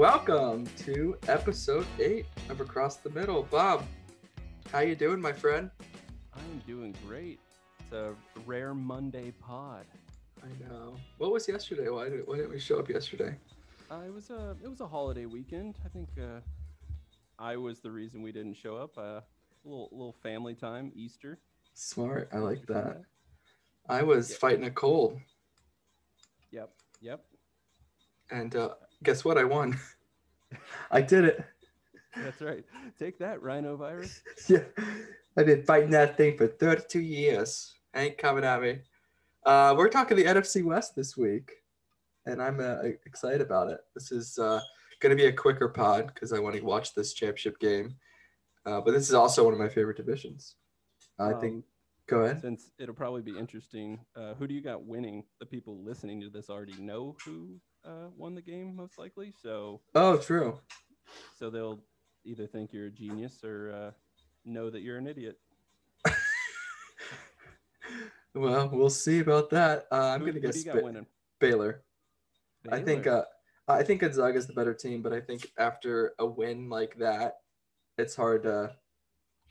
welcome to episode eight of Across the Middle. Bob, how you doing, my friend? I'm doing great. It's a rare Monday pod. I know. What was yesterday? Why, did, why didn't we show up yesterday? Uh, it was a it was a holiday weekend. I think uh, I was the reason we didn't show up. Uh, a little little family time, Easter. Smart. I like that. I was Yeah. fighting a cold, Yep, yep. and uh, guess what? I won. I did it. That's right. Take that, rhinovirus. yeah, I've been fighting that thing for 32 years. Ain't coming at me. Uh, we're talking the NFC West this week, and I'm uh, excited about it. This is uh, going to be a quicker pod because I want to watch this championship game. Uh, but this is also one of my favorite divisions. I think. Um, Go ahead. Since it'll probably be interesting, uh, who do you got winning? The people listening to this already know who uh, won the game, most likely. So Oh, true. so they'll either think you're a genius or uh, know that you're an idiot. Well, we'll see about that. Uh, I'm Who- going to who guess Ba- winning? Baylor. I think uh, I think Gonzaga is the better team, but I think after a win like that, it's hard to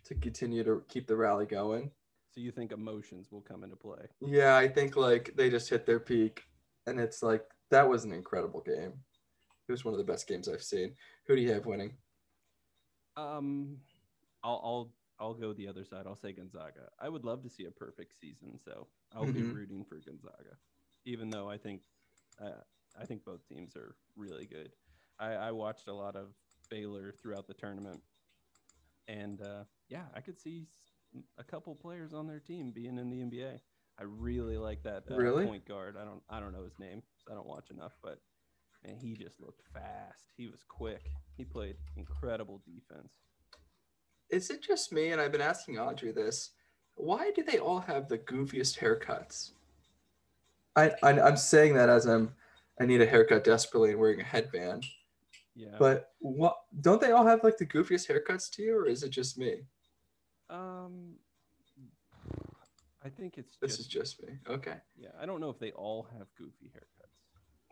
to continue to keep the rally going. So you think emotions will come into play? Yeah, I think like they just hit their peak, and it's like that was an incredible game. It was one of the best games I've seen. Who do you have winning? Um, I'll I'll I'll go the other side. I'll say Gonzaga. I would love to see a perfect season, so I'll be Mhm. rooting for Gonzaga, even though I think uh, I think both teams are really good. I, I watched a lot of Baylor throughout the tournament, and uh, yeah, I could see a couple players on their team being in the NBA. I really like that uh, Really? point guard. I don't I don't know his name. I don't watch enough, but man, he just looked fast. He was quick. He played incredible defense. Is it just me? And I've been asking Audrey this. Why do they all have the goofiest haircuts? I, I I'm saying that as I'm I need a haircut desperately and wearing a headband. Yeah. But what don't they all have like the goofiest haircuts to you, or is it just me? um, I think it's This just, is just me. Okay. yeah. I don't know if they all have goofy haircuts.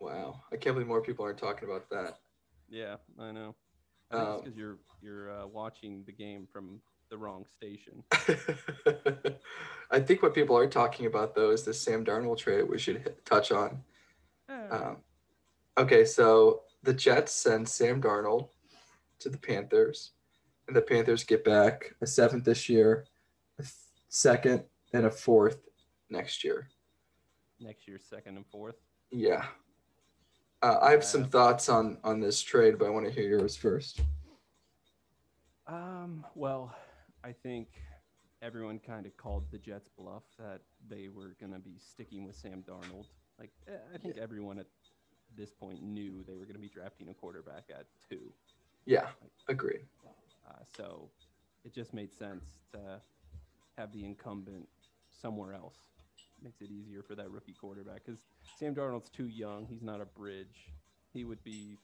Wow. I can't believe more people aren't talking about that. Yeah, I know. I Um, because you're you're uh, watching the game from the wrong station. I think what people are talking about though is the Sam Darnold trade we should hit, touch on. Eh, Um, okay, so the Jets send Sam Darnold to the Panthers, and the Panthers get back a seventh this year, a second, and a fourth next year. next year, second and fourth. Yeah. Uh, I have some Uh, thoughts on on this trade, but I want to hear yours first. Um, well, I think everyone kind of called the Jets bluff that they were going to be sticking with Sam Darnold. Like, eh, I think everyone at this point knew they were going to be drafting a quarterback at two. Yeah, agreed. Uh, so it just made sense to have the incumbent somewhere else. Makes it easier for that rookie quarterback because Sam Darnold's too young. He's not a bridge. He would be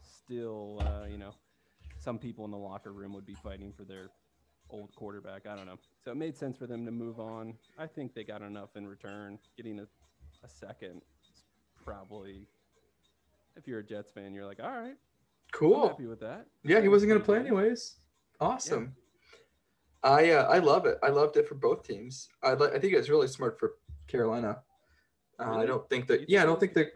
still, uh, you know, some people in the locker room would be fighting for their old quarterback. I don't know. So it made sense for them to move on. I think they got enough in return. Getting a, a second is probably, if you're a Jets fan, you're like, all right, I'm Cool. happy with that. Yeah, he wasn't going to play anyways. Awesome. I uh, I love it. I loved it for both teams. I li- I think it's really smart for Carolina. Uh, I don't think that. Yeah, I don't think they.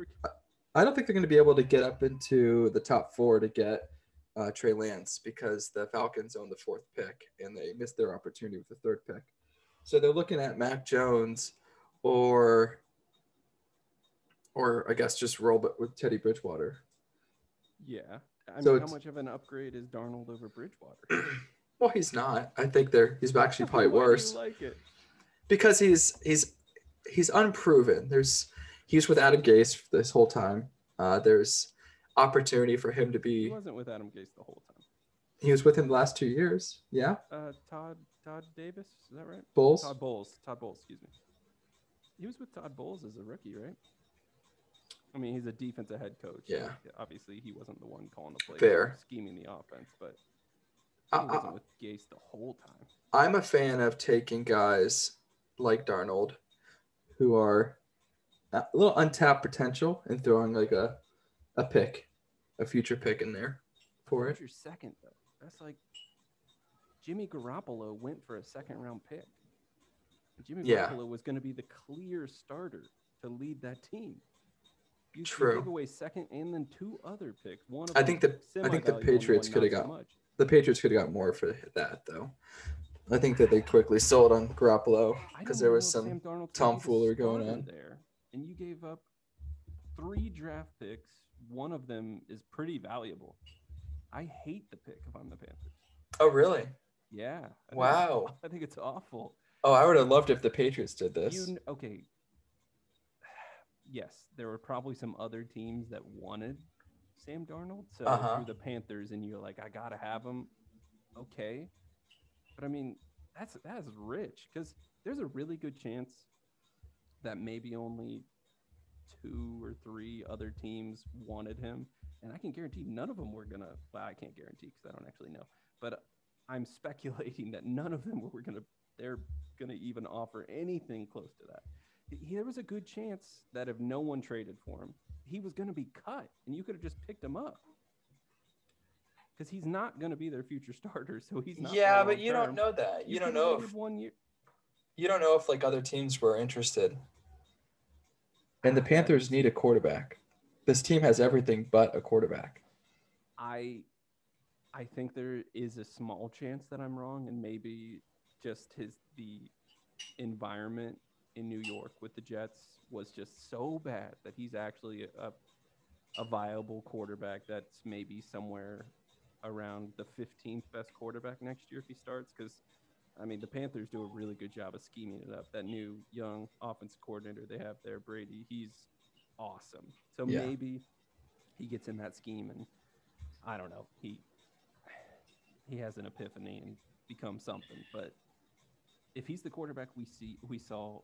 I don't think they're going to be able to get up into the top four to get uh, Trey Lance because the Falcons own the fourth pick and they missed their opportunity with the third pick. So they're looking at Mac Jones or, or I guess just roll it with Teddy Bridgewater. Yeah. I So mean, how much of an upgrade is Darnold over Bridgewater? Well, he's not. I think they're he's actually probably Why do you worse. like it? because he's he's he's unproven. There's he's with Adam Gase this whole time. Uh, there's opportunity for him to be. He wasn't with Adam Gase the whole time. He was with him the last two years. Yeah, Uh, Todd Todd Davis, is that right? Bulls. Todd Bowles. Todd Bowles, excuse me. He was with Todd Bowles as a rookie, right? I mean, he's a defensive head coach. so Yeah. obviously, he wasn't the one calling the plays, Fair. scheming the offense, but I, I, with Gase the whole time. I'm a fan of taking guys like Darnold, who are a little untapped potential, and throwing like a a pick a future pick in there for it. your second though? That's like Jimmy Garoppolo went for a second round pick. Jimmy Yeah. Garoppolo was going to be the clear starter to lead that team. You, True. away second and then two other picks. One of I think the- I think the Patriots not so got- much. The Patriots could have got more for that though. I think that they quickly sold on Garoppolo because there was some Sam Darnold's gonna be the tomfoolery going on. there, and you gave up three draft picks. One of them is pretty valuable. I hate the pick if I'm the Panthers. Oh really? Yeah. I think Wow. I think it's awful. Oh, I would have loved if the Patriots did this. You okay? Yes, there were probably some other teams that wanted Sam Darnold. So Uh-huh. the Panthers and you're like, I gotta have him. Okay, but I mean, that's that's rich because there's a really good chance that maybe only two or three other teams wanted him, and I can guarantee none of them were gonna. Well, I can't guarantee because I don't actually know, but I'm speculating that none of them were gonna. They're gonna even offer anything close to that. There was a good chance that if no one traded for him, he was gonna be cut, and you could have just picked him up. Because he's not going to be their future starter, so he's not. yeah, but you don't know that. You, don't know if one year. you don't know if like other teams were interested. And the Panthers need a quarterback. This team has everything but a quarterback. I I think there is a small chance that I'm wrong, and maybe just his the environment in New York with the Jets was just so bad that he's actually a a viable quarterback that's maybe somewhere around the 15th best quarterback next year if he starts because I mean the Panthers do a really good job of scheming it up. That new young offensive coordinator they have there, Brady, he's awesome. So Yeah. maybe he gets in that scheme and I don't know. He he has an epiphany and becomes something. But if he's the quarterback we see we saw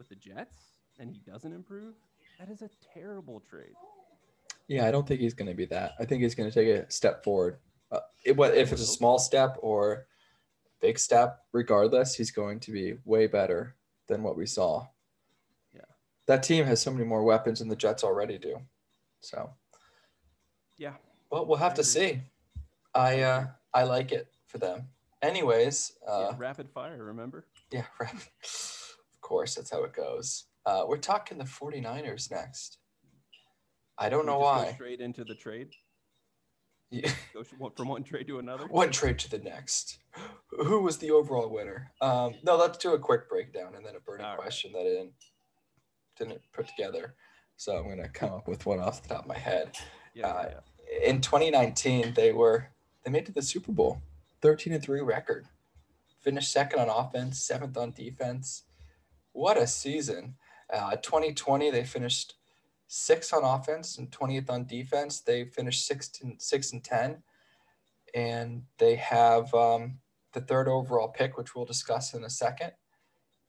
with the Jets and he doesn't improve, that is a terrible trade. Yeah, I don't think he's going to be that. I think he's going to take a step forward. Uh, it, what if it's a small step or big step? Regardless, he's going to be way better than what we saw. Yeah. that team has so many more weapons than the Jets already do. So, Yeah. well, we'll have I to see. I uh, I like it for them. Anyways, uh, yeah. Rapid fire, remember? Yeah, right. Of course, that's how it goes. Uh, we're talking the 49ers next. I don't know why. straight into the trade. Yeah. Go from one trade to another. One trade to the next. Who was the overall winner? Um, no, let's do a quick breakdown and then a burning All right. question that I didn't, didn't put together. So I'm going to come up with one off the top of my head. Yeah, uh, yeah. In 2019, they were they made it to the Super Bowl, 13 and 3 record. Finished second on offense, seventh on defense. What a season. Uh, 2020, they finished sixth on offense and 20th on defense. They finished six and six and 10. And they have um, the third overall pick, which we'll discuss in a second.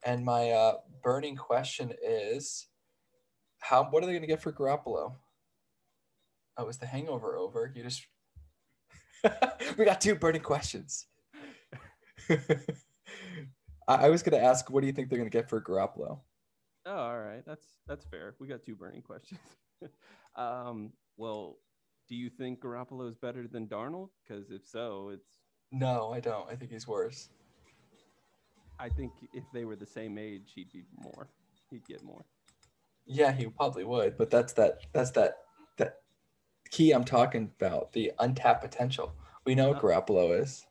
And my uh, burning question is, how what are they going to get for Garoppolo? Oh, is the hangover over? You just we got two burning questions. I, I was going to ask, what do you think they're going to get for Garoppolo? Oh, all right. That's that's fair. We got two burning questions. um, well, do you think Garoppolo is better than Darnold? Because if so, it's No, I don't. I think he's worse. I think if they were the same age, he'd be more. He'd get more. Yeah, he probably would, but that's that that's that that key I'm talking about, the untapped potential. We know what Uh, Garoppolo is.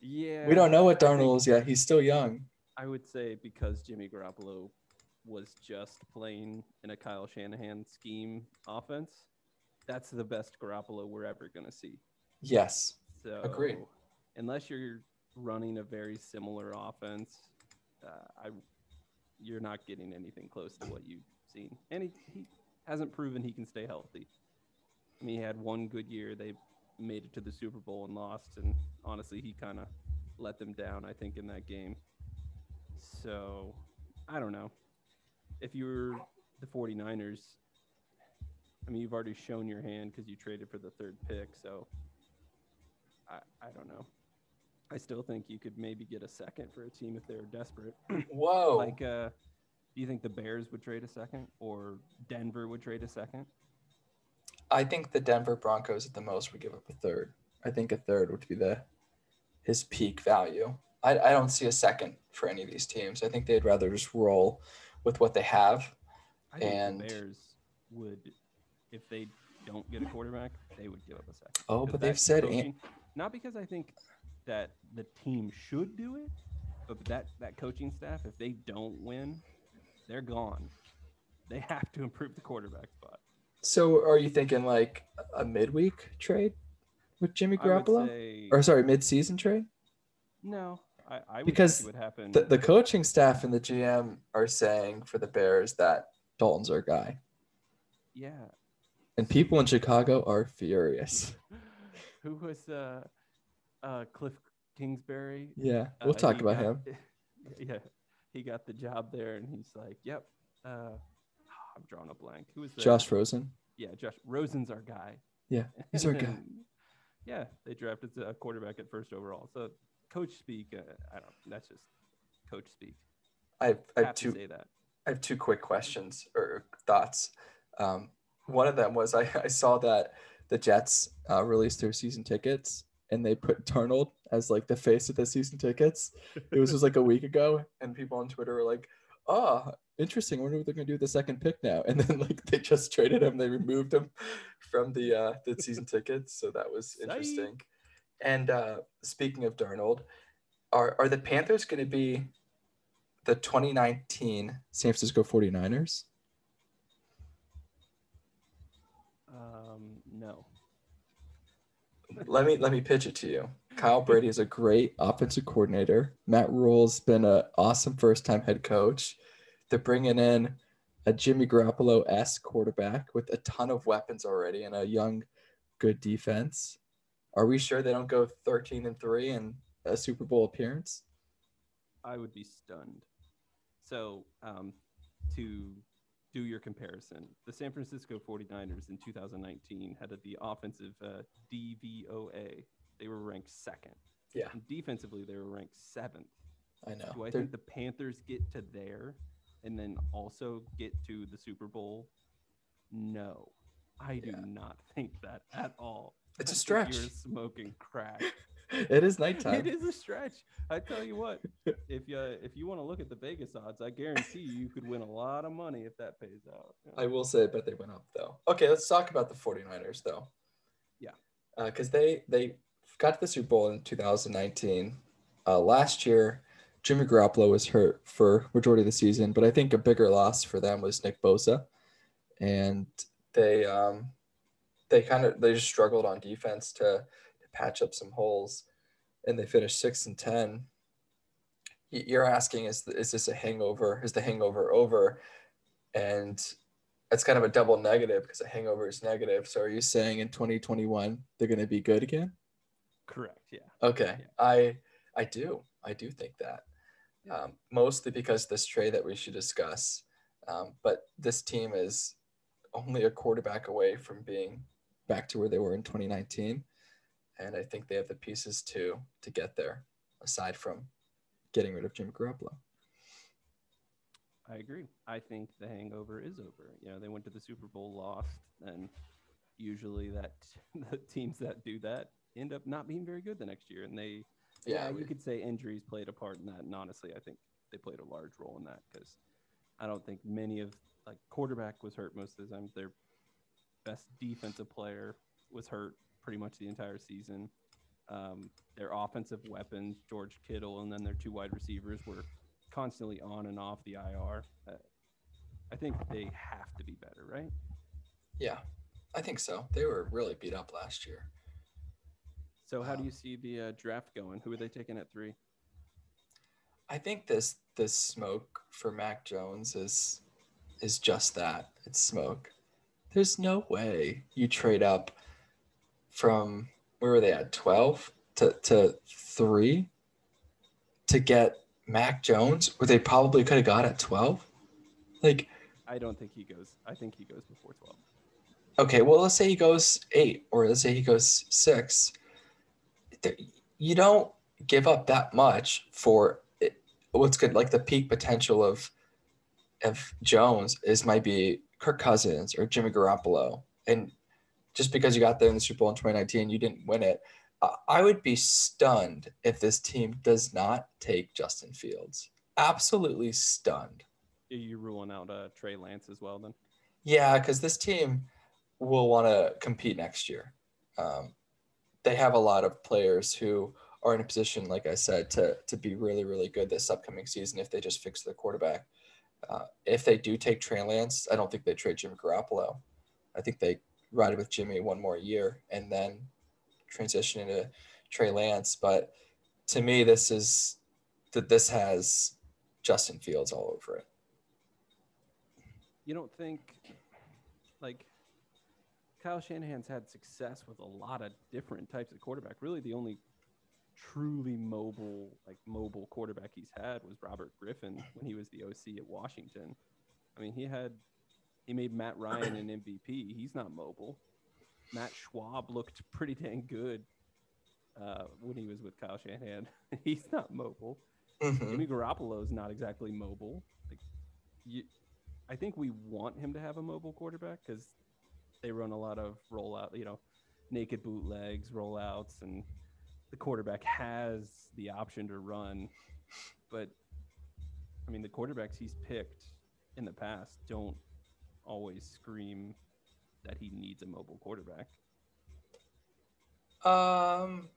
Yeah. We don't know what I Darnold is yet. He's still young. I would say because Jimmy Garoppolo was just playing in a Kyle Shanahan scheme offense, that's the best Garoppolo we're ever going to see. Yes. So, Agreed. Unless you're running a very similar offense, uh, I you're not getting anything close to what you've seen. And he, he hasn't proven he can stay healthy. I mean, he had one good year. They made it to the Super Bowl and lost. And honestly, he kind of let them down, I think, in that game. So I don't know. If you're the 49ers, I mean, you've already shown your hand because you traded for the third pick. So I, I don't know. I still think you could maybe get a second for a team if they're desperate. Whoa. Like, uh, do you think the Bears would trade a second or Denver would trade a second? I think the Denver Broncos at the most would give up a third. I think a third would be the his peak value. I, I don't see a second for any of these teams. I think they'd rather just roll with what they have. I think And- the Bears would, if they don't get a quarterback, they would give up a second. Oh, but they've said coaching, not because I think that the team should do it, but that that coaching staff, if they don't win, they're gone. They have to improve the quarterback spot. So are you thinking like a midweek trade with Jimmy Garoppolo? say, Or sorry, mid-season trade? no, I, I Because would happen. The, the coaching staff and the GM are saying for the Bears that Dalton's our guy. yeah, And people in Chicago are furious. who was uh, uh, Cliff Kingsbury? Yeah, we'll Uh, talk about got- him. Yeah, he got the job there, and he's like, "Yep." Uh, I'm drawing a blank. Who is was the, Josh Rosen. Yeah, Josh Rosen's our guy. Yeah, he's our guy. Yeah, they drafted a quarterback at first overall. So coach speak. Uh, I don't. That's just coach speak. I have, I have have to two say that. I have two quick questions or thoughts. Um, one of them was I, I saw that the Jets uh, released their season tickets and they put Darnold as like the face of the season tickets. It was just like a week ago, and people on Twitter were like, "Oh, interesting. I wonder what they're gonna do with the second pick now." And then like they just traded him. They removed him from the uh, the season tickets, so that was interesting. And uh, speaking of Darnold, are are the Panthers going to be the 2019 San Francisco 49ers? Um, no. let me let me pitch it to you. Kyle Brady is a great offensive coordinator. Matt Rhule's been an awesome first time head coach. They're bringing in a Jimmy Garoppolo esque quarterback with a ton of weapons already and a young, good defense. Are we sure they don't go 13 and 3 and a Super Bowl appearance? I would be stunned. So, um, to do your comparison, the San Francisco 49ers in 2019 had the offensive uh, DVOA. They were ranked second. Yeah. And defensively, they were ranked seventh. I know. Do I They're- think the Panthers get to there and then also get to the Super Bowl? No, I do Yeah. not think that at all. It's a I think stretch. You're smoking crack. it is nighttime. It is a stretch. I tell you what, if you if you want to look at the Vegas odds, I guarantee you, you could win a lot of money if that pays out. I will say, but they went up though. Okay, let's talk about the 49ers though. Yeah. Because they they got to the Super Bowl in 2019. Uh, last year, Jimmy Garoppolo was hurt for majority of the season, but I think a bigger loss for them was Nick Bosa, and they um they kind of they just struggled on defense to to patch up some holes, and they finished six and ten. You're asking is is this a hangover? Is the hangover over? And it's kind of a double negative because a hangover is negative. So are you saying in 2021 they're going to be good again? Correct. Yeah. Okay, Yeah. I I do I do think that. Um, mostly because this trade that we should discuss. Um, but this team is only a quarterback away from being back to where they were in 2019, and I think they have the pieces to to get there. Aside from getting rid of Jim Garoppolo. I agree. I think the hangover is over. You know, they went to the Super Bowl, lost, and usually that the teams that do that end up not being very good the next year. And they, yeah, Yeah, you could say injuries played a part in that. And honestly, I think they played a large role in that because I don't think many of like quarterback was hurt most of the time. Their best defensive player was hurt pretty much the entire season. Um, their offensive weapons, George Kittle, and then their two wide receivers were constantly on and off the IR. Uh, I think they have to be better, right? Yeah, I think so. They were really beat up last year. So how do Um, you see the uh, draft going? Who are they taking at three? I think this this smoke for Mac Jones is is just that. It's smoke. There's no way you trade up from where were they at 12 to, to 3 to get Mac Jones where they probably could have got at 12. Like I don't think he goes. I think he goes before twelve. okay, well let's say he goes 8 or let's say he goes 6. You don't give up that much for it, what's good like the peak potential of of Jones is might be Kirk Cousins or Jimmy Garoppolo. And just because you got there in the Super Bowl in 2019, you didn't win it. I would be stunned if this team does not take Justin Fields. Absolutely stunned. Are you ruling out uh, Trey Lance as well then? Yeah, because this team will want to compete next year. Um, they have a lot of players who are in a position, like I said, to to be really, really good this upcoming season if they just fix their quarterback. Uh, if they do take Trey Lance, I don't think they trade Jimmy Garoppolo. I think they ride with Jimmy one more year and then transition into Trey Lance. But to me, this is that this has Justin Fields all over it. You don't think like Kyle Shanahan's had success with a lot of different types of quarterback. Really, the only truly mobile, like mobile quarterback he's had was Robert Griffin when he was the OC at Washington. I mean, he had he made Matt Ryan an MVP. He's not mobile. Matt Schaub looked pretty dang good uh, when he was with Kyle Shanahan. He's not mobile. Mm-hmm. Jimmy Garoppolo is not exactly mobile. Like, you, I think we want him to have a mobile quarterback because they run a lot of rollout, you know, naked bootlegs, rollouts, and the quarterback has the option to run. But I mean, the quarterbacks he's picked in the past don't always scream that he needs a mobile quarterback? Um.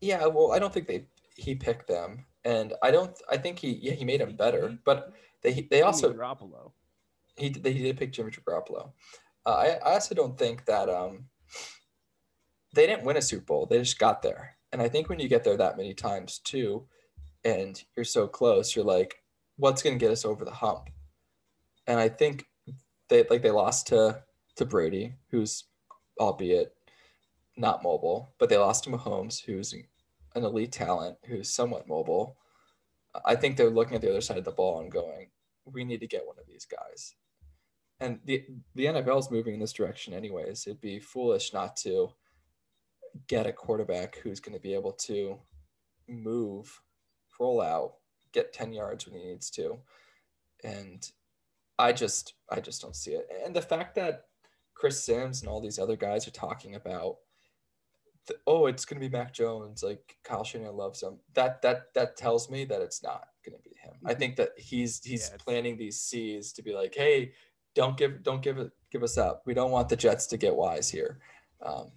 Yeah, well, I don't think they he picked them, and I don't. I think he yeah he made him better, but they they also Garoppolo. He they he did pick Jimmy Garoppolo. Uh, I I also don't think that um they didn't win a Super Bowl. They just got there, and I think when you get there that many times too, and you're so close, you're like, what's going to get us over the hump? And I think they like they lost to to Brady, who's albeit not mobile, but they lost to Mahomes, who's an elite talent, who's somewhat mobile. I think they're looking at the other side of the ball and going, "We need to get one of these guys." And the the NFL is moving in this direction, anyways. It'd be foolish not to get a quarterback who's going to be able to move, roll out, get ten yards when he needs to, and I just I just don't see it. And the fact that Chris Sims and all these other guys are talking about the, oh, it's gonna be Mac Jones, like Kyle Shanahan loves him. That that that tells me that it's not gonna be him. I mm-hmm. think that he's he's yeah, planting these seeds to be like, hey, don't give don't give it give us up. We don't want the Jets to get wise here. Um,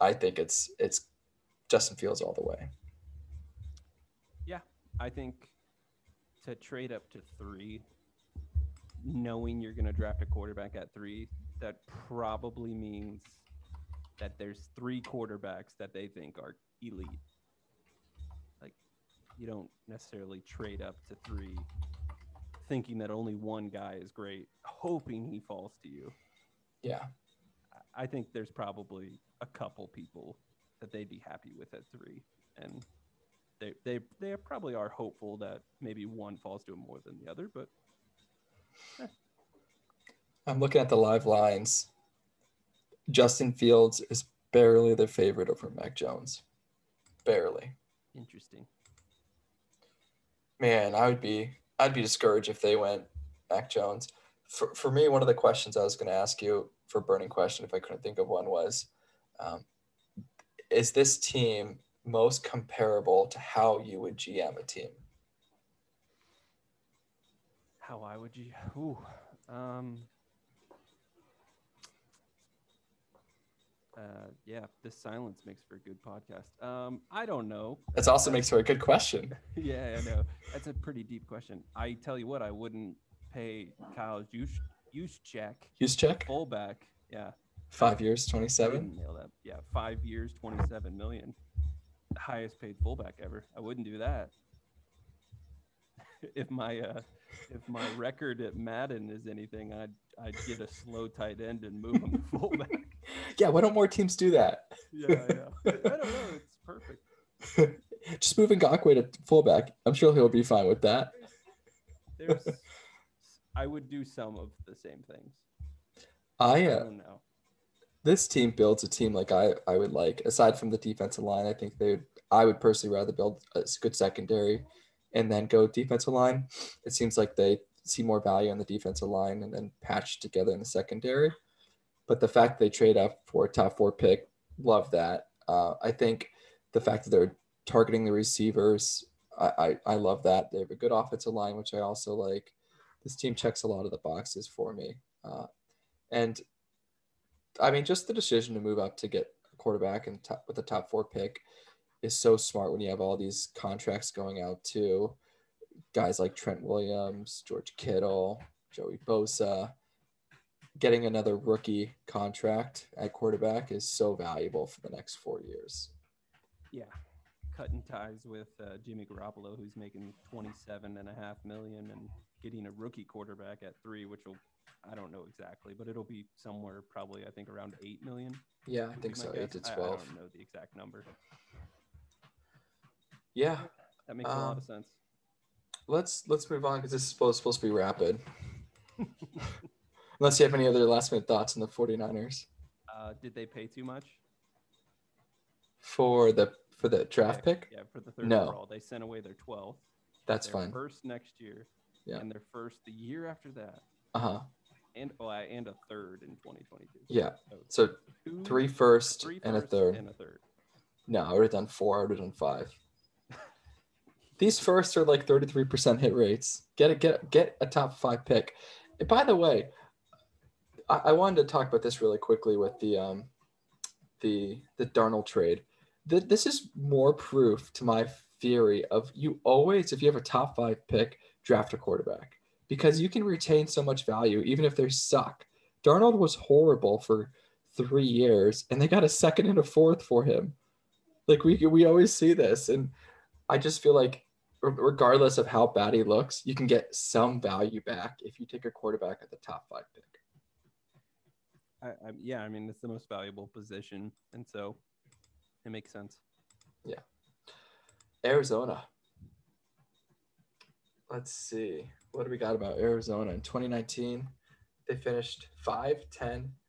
I think it's it's Justin Fields all the way. Yeah, I think to trade up to three knowing you're going to draft a quarterback at three, that probably means that there's three quarterbacks that they think are elite. Like, you don't necessarily trade up to three thinking that only one guy is great, hoping he falls to you. Yeah. I think there's probably a couple people that they'd be happy with at three. And they, they, they probably are hopeful that maybe one falls to him more than the other, but eh. I'm looking at the live lines. Justin Fields is barely the favorite over Mac Jones. Barely. Interesting. Man, I would be I'd be discouraged if they went Mac Jones. For, for me, one of the questions I was going to ask you for burning question, if I couldn't think of one, was um, Is this team most comparable to how you would GM a team? How I would you? Ooh, um, uh, yeah, this silence makes for a good podcast. Um, I don't know. It also makes for a good question. yeah, I know. That's a pretty deep question. I tell you what, I wouldn't pay Kyle Juszczyk. Juszczyk? Fullback. Yeah. Five years, 27? Nail that. Yeah, five years, 27 million. Highest paid fullback ever. I wouldn't do that. if my uh, if my record at Madden is anything, I'd I'd get a slow tight end and move him to fullback. yeah, why don't more teams do that? yeah, yeah. I don't know. It's perfect. Just moving Ngakoue to fullback. I'm sure he'll be fine with that. There's, I would do some of the same things. I, uh, I don't know. This team builds a team like I, I would like. Aside from the defensive line, I think they would. I would personally rather build a good secondary and then go defensive line. It seems like they see more value on the defensive line and then patch together in the secondary. But the fact they trade up for a top four pick, love that. Uh, I think the fact that they're targeting the receivers, I, I, I love that. They have a good offensive line, which I also like. This team checks a lot of the boxes for me. Uh, and I mean, just the decision to move up to get a quarterback and top, with a top four pick is so smart when you have all these contracts going out to guys like Trent Williams, George Kittle, Joey Bosa. Getting another rookie contract at quarterback is so valuable for the next four years. Yeah, cutting ties with uh, Jimmy Garoppolo, who's making twenty-seven and a half million, and getting a rookie quarterback at three, which will I don't know exactly, but it'll be somewhere probably I think around eight million. Yeah, I think so. my Eight to guess. I- twelve. I, don't know the exact number. Yeah, That makes a lot Um, of sense. let's let's move on because this is supposed, supposed to be rapid. Unless you have any other last minute thoughts on the 49ers Uh, did they pay too much? for the for the draft pick, Yeah, for the third No. overall, they sent away their twelfth. that's their fine. First next year, Yeah. and their first the year after that, Uh huh. and oh, I- and a third in 2022. Yeah. So So two, three first three and a third. and a third. No, I would have done four. I would have done five. These firsts are like 33% hit rates. Get a get get a top five pick. And by the way, I, wanted to talk about this really quickly with the um the the Darnold trade. Th- this is more proof to my theory of you always, if you have a top five pick, draft a quarterback because you can retain so much value even if they suck. Darnold was horrible for three years, and they got a second and a fourth for him. Like we we always see this, and I just feel like regardless of how bad he looks, you can get some value back if you take a quarterback at the top five pick. I, I, yeah, I mean it's the most valuable position, and so it makes sense. Yeah. Arizona. Let's see. What do we got about Arizona in 2019? They finished 5 10.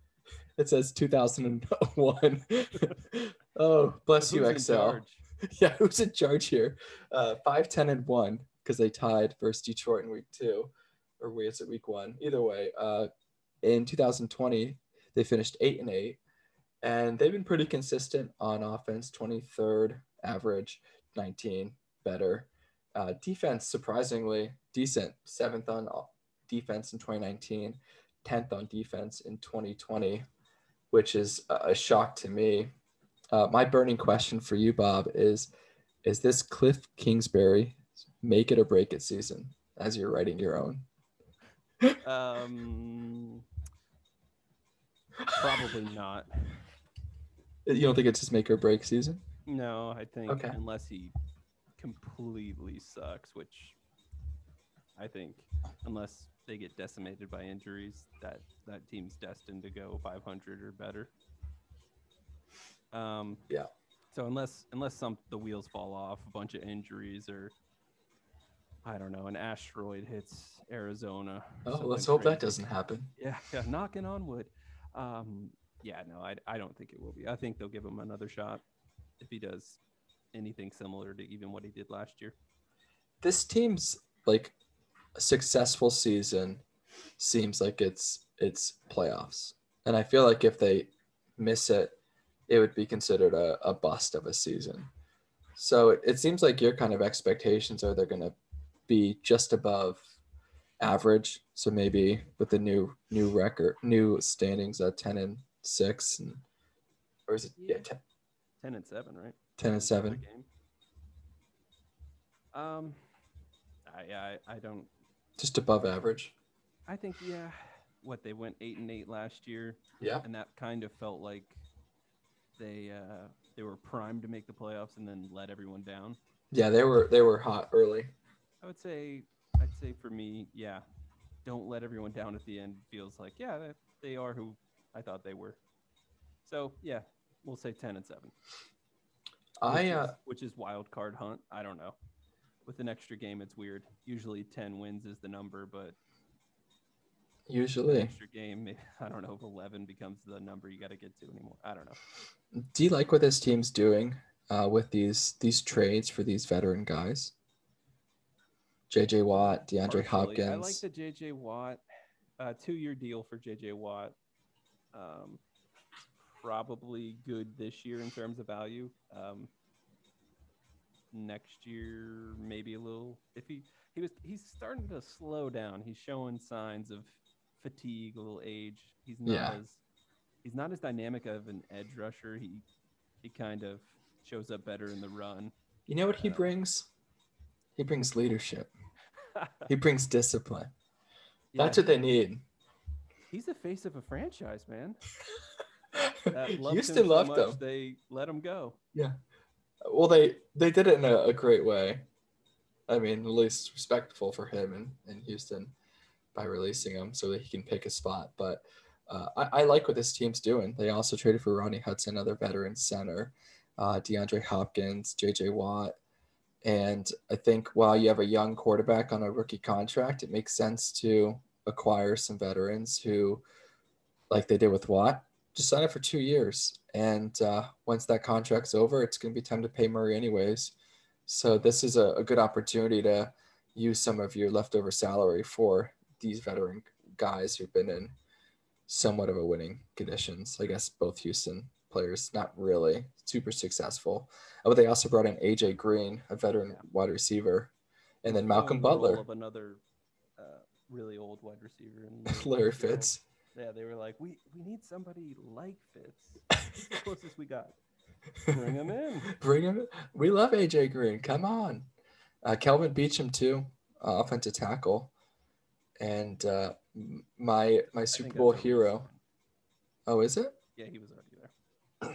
It says 2001. oh, bless you, Who's in Excel. yeah, who's in charge here? Uh, 5 10 and 1 because they tied versus Detroit in week two, or we it's at week one. Either way, uh, in 2020, they finished 8 and 8, and they've been pretty consistent on offense 23rd average, 19 better. Uh, defense, surprisingly decent, seventh on defense in 2019, 10th on defense in 2020, which is a- a shock to me. Uh, my burning question for you, Bob, is is this Cliff Kingsbury make it or break it season as you're writing your own? Um, probably not. You don't think it's his make or break season? No, I think Okay. unless he completely sucks, which I think unless they get decimated by injuries, that that team's destined to go 500 or better. Um, Yeah. So unless unless some the wheels fall off, a bunch of injuries, or I don't know, an asteroid hits Arizona. Oh, let's hope that doesn't happen. Yeah, yeah, knocking on wood. Um, yeah, no, I, I don't think it will be. I think they'll give him another shot if he does anything similar to even what he did last year. This team's like a successful season seems like it's it's playoffs, and I feel like if they miss it, it would be considered a, a bust of a season. So it, it seems like your kind of expectations are they're to be just above average. So maybe with the new new record, new standings at ten and six, and or is it yeah, Yeah. 10, Ten and seven, right? 10 and seven? Um, I, I I don't. just above average. I think yeah. What they went eight and eight last year, Yeah. and that kind of felt like they uh, they were primed to make the playoffs and then let everyone down. Yeah, they were they were hot early. I would say, say for me, yeah, don't let everyone down at the end. Feels like, yeah, they- are who I thought they were. So yeah, we'll say ten and seven. I which uh, is, which is wild card hunt. I don't know. With an extra game, it's weird. Usually ten wins is the number, but usually. extra game, I don't know if eleven becomes the number you got to get to anymore. I don't know. Do you like what this team's doing uh, with these these trades for these veteran guys? J.J. Watt, DeAndre Partially. Hopkins. I like the JJ Watt uh, two-year deal for JJ Watt. Um, probably good this year in terms of value. Um, next year, maybe a little. If he he was he's starting to slow down. He's showing signs of fatigue, a little age. He's not Yeah. as he's not as dynamic of an edge rusher. He he kind of shows up better in the run. You know what he Uh, brings? He brings leadership. He brings discipline. Yeah, That's what they need. he's the face of a franchise, man. Loved Houston so loved much, him. They let him go. Yeah. Well, they they did it in a, a great way. I mean, at least respectful for him and, and Houston by releasing him so that he can pick a spot. But uh, I, I like what this team's doing. They also traded for Ronnie Hudson, another veteran center, uh, DeAndre Hopkins, JJ Watt. And I think while you have a young quarterback on a rookie contract, it makes sense to acquire some veterans who, like they did with Watt, just sign up for two years. And uh, once that contract's over, it's going to be time to pay Murray anyways. So this is a, a good opportunity to use some of your leftover salary for these veteran guys who've been in somewhat of a winning conditions. I guess both Houston players, not really super successful. Oh, but they also brought in AJ Green, a veteran Yeah. wide receiver, and then Malcolm Filling the role Butler, of another uh, really old wide receiver, and Larry Fitz. Yeah, they were like, we we need somebody like Fitz. He's the closest we got. Bring him in. Bring him. in. We love AJ Green. Come on. Uh, Kelvin Beachum too, uh, offensive tackle, and uh, my my Super Bowl hero. Oh, is it? Yeah, he was there.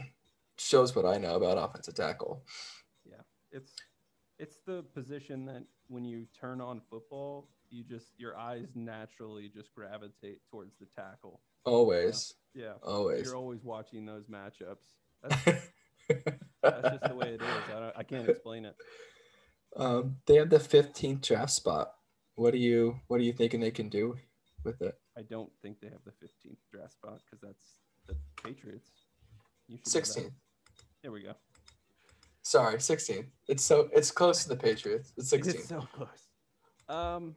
Shows what I know about offensive tackle. Yeah, it's it's the position that when you turn on football, you just your eyes naturally just gravitate towards the tackle. Always, Yeah, always. you're always watching those matchups. That's, that's just the way it is. I, don't, I can't explain it. um, they have the 15th draft spot. What do you What are you thinking they can do with it? I don't think they have the 15th draft spot because that's the Patriots. You should know that. 16th. There we go. Sorry, 16th. It's so it's close to the Patriots. It's 16th. It's so close. Um,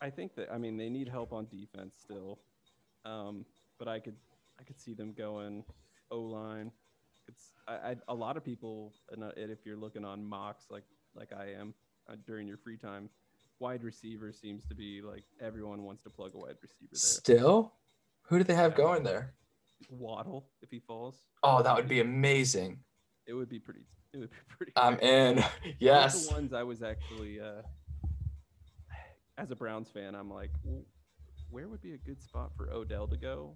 I think that I mean they need help on defense still, um, but I could I could see them going O line. It's I, I a lot of people and uh, and if you're looking on mocks like like I am uh, during your free time, wide receiver seems to be like everyone wants to plug a wide receiver there. Still, who do they have going there? Waddle if he falls, Oh, that would be amazing. it would be pretty. It would be pretty. I'm in. Yes. the ones I was actually, uh, as a Browns fan, I'm like, where would be a good spot for Odell to go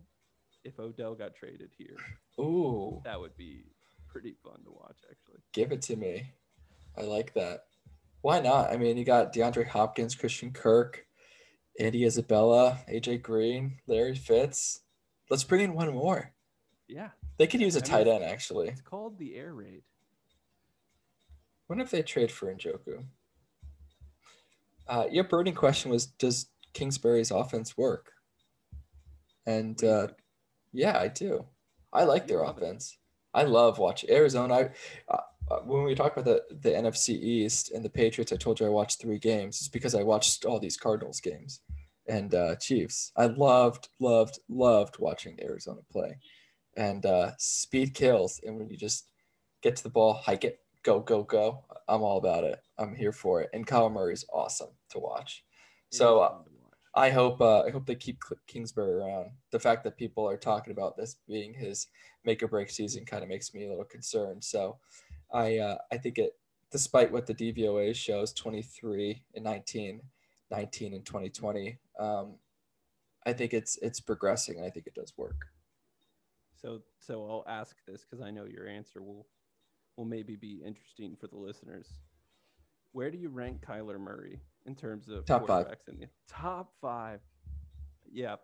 if Odell got traded here? Ooh, That would be pretty fun to watch, actually. give it to me. I like that. Why not? I mean, you got DeAndre Hopkins, Christian Kirk, Andy Isabella, AJ Green, Larry Fitz. Let's bring in one more. Yeah, They could use a I mean, tight end, actually. it's called the air raid. What if they trade for Njoku? Uh, your burning question was Does Kingsbury's offense work? And What do you uh, yeah, I do. I like You their love it. offense. I love watching Arizona. I, uh, uh, when we talk about the, the NFC East and the Patriots, I told you I watched three games. It's because I watched all these Cardinals games and uh, Chiefs. I loved, loved, loved watching Arizona play. And uh, speed kills. And when you just get to the ball, hike it, go, go, go, I'm all about it. I'm here for it. And Kyler Murray's awesome to watch. So uh, fun to watch. I hope uh, I hope they keep Kingsbury around. The fact that people are talking about this being his make or break season kind of makes me a little concerned. So I uh, I think it despite what the DVOA shows 23 and 19 19 and 2020 um, I think it's it's progressing and I think it does work. So, so I'll ask this because I know your answer will, will maybe be interesting for the listeners. Where do you rank Kyler Murray in terms of Top five. in the top five? Yeah,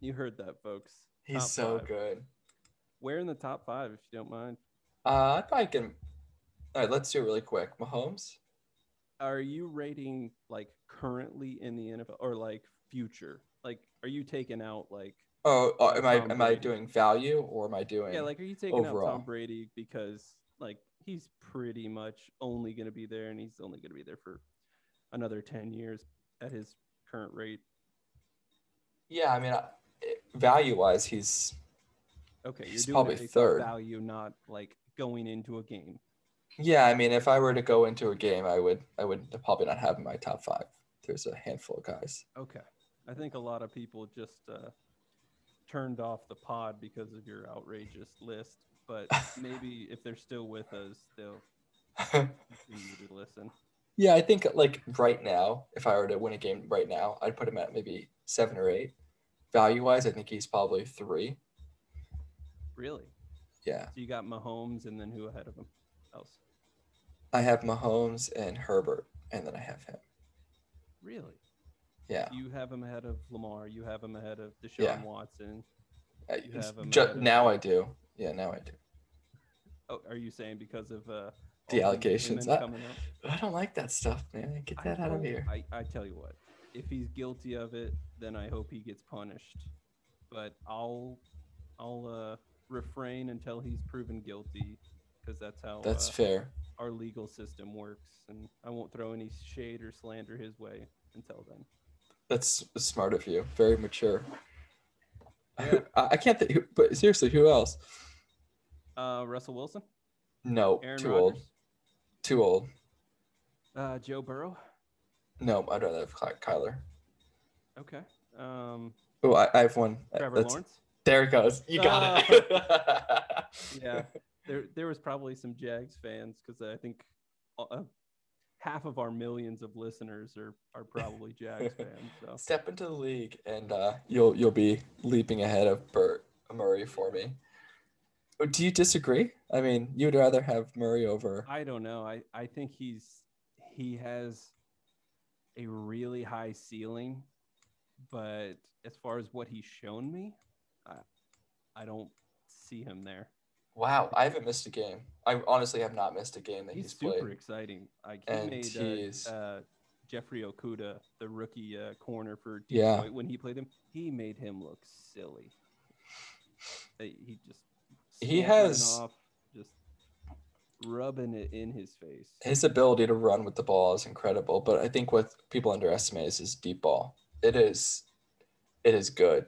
you heard that, folks. He's Top so five. good. Where in the top five, if you don't mind? Uh, I'd probably get him. All right, let's do it really quick. Mahomes. Are you rating like currently in the NFL or like future? Like, are you taking out like Oh, uh, am I Tom am I doing value or am I doing? yeah, like are you taking out. Tom Brady because like he's pretty much only going to be there and he's only going to be there for another 10 years at his current rate. Yeah, I mean, value wise, he's Okay, you're He's doing probably third. value, not like going into a game. Yeah. I mean, if I were to go into a game, I would I would probably not have in my top five. There's a handful of guys. Okay, I think a lot of people just uh, turned off the pod because of your outrageous list, but maybe if they're still with us, they'll continue to listen. yeah, I think like right now, if I were to win a game right now, I'd put him at maybe seven or eight. Value wise, I think he's probably three. Really? Yeah, So you got Mahomes, and then who ahead of him? Else? I have Mahomes and Herbert, and then I have him. Really? Yeah, You have him ahead of Lamar. You have him ahead of Deshaun Yeah. Watson. I- You have him ju- ahead of- now I do. Yeah, now I do. Oh, are you saying because of uh, The allegations. I-? I don't like that stuff, man. Get I that out of here. I, I tell you what, if he's guilty of it, then I hope he gets punished. But I'll I'll uh, refrain until he's proven guilty, because that's how That's uh, fair. our legal system works, and I won't throw any shade or slander his way until then. That's smart of you. Very mature. Yeah. I, can't think, but seriously, who else? Uh, Russell Wilson, No, Aaron too old. Too old. uh, Joe Burrow. No, I'd rather have Ky- Kyler. Okay. Um, Oh, I, I have one. Uh, Trevor that's- Lawrence. There it goes. You got it. Yeah, there there was probably some Jags fans because I think uh, half of our millions of listeners are are probably Jags fans. So Step into the league, and uh, you'll you'll be leaping ahead of Burt Murray for me. Oh, Do you disagree? I mean, you'd rather have Murray over. I don't know. I I think he's he has a really high ceiling, but as far as what he's shown me, I I don't see him there. Wow, I haven't missed a game. I honestly have not missed a game that He's, played. he's, super played. exciting. Like he And made uh, uh, Jeffrey Okudah, the rookie uh, corner for Yeah. When he played him, he made him look silly. He just He has- off, just rubbing it in his face. His ability to run with the ball is incredible, but I think what people underestimate is his deep ball. It is, it is good,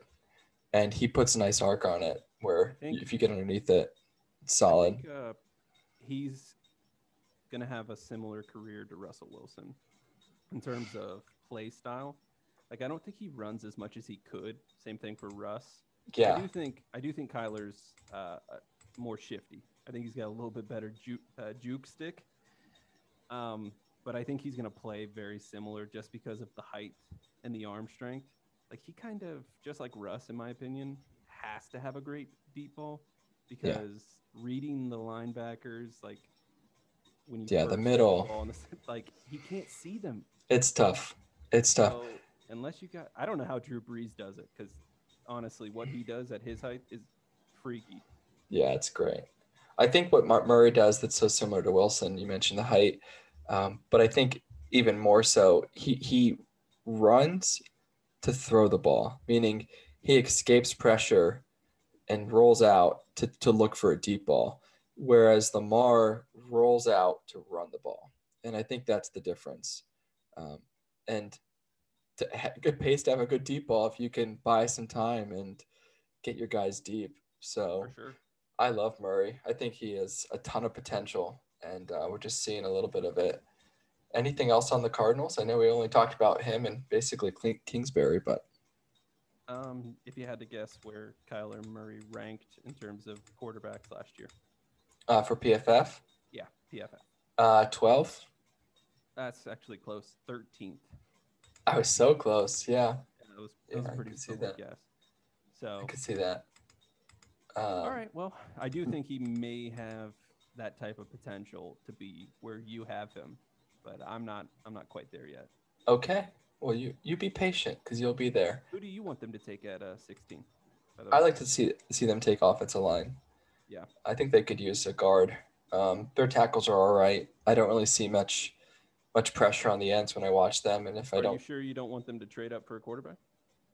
and he puts a nice arc on it. Where if you get underneath it, solid. think, uh, he's gonna have a similar career to Russell Wilson in terms of play style. Like I don't think he runs as much as he could. Same thing for Russ. Yeah. I do think I do think Kyler's uh, uh, more shifty. I think he's got a little bit better juke, uh, juke stick. Um, but I think he's going to play very similar just because of the height and the arm strength. Like he kind of just like Russ, in my opinion, has to have a great deep ball because reading the linebackers, like when you Yeah, the middle. the, like he can't see them. it's tough. It's tough. Unless you got, I don't know how Drew Brees does it because honestly, what he does at his height is freaky. Yeah, it's great. I think what Mark Murray does that's so similar to Wilson, you mentioned the height, um, but I think even more so, he he runs to throw the ball, meaning he escapes pressure and rolls out to, to look for a deep ball, whereas Lamar rolls out to run the ball, and I think that's the difference. Um, and to good pace to have a good deep ball if you can buy some time and get your guys deep. So. Sure. I love Murray. I think he has a ton of potential, and uh, we're just seeing a little bit of it. Anything else on the Cardinals? I know we only talked about him and basically Kingsbury, but Um, if you had to guess where Kyler Murray ranked in terms of quarterbacks last year, uh, for PFF, yeah, PFF. uh, 12. That's actually close. Thirteenth. I was so close. Yeah, That was, that was Yeah, a I pretty see that. guess. So, I could see that. Um, all right. Well, I do think he may have that type of potential to be where you have him, but I'm not. I'm not quite there yet. Okay. Well, you you be patient because you'll be there. Who do you want them to take at uh, 16? I like to see see them take offensive line. Yeah. I think they could use a guard. Um, their tackles are all right. I don't really see much much pressure on the ends when I watch them, and if I Are you don't, you sure you don't want them to trade up for a quarterback?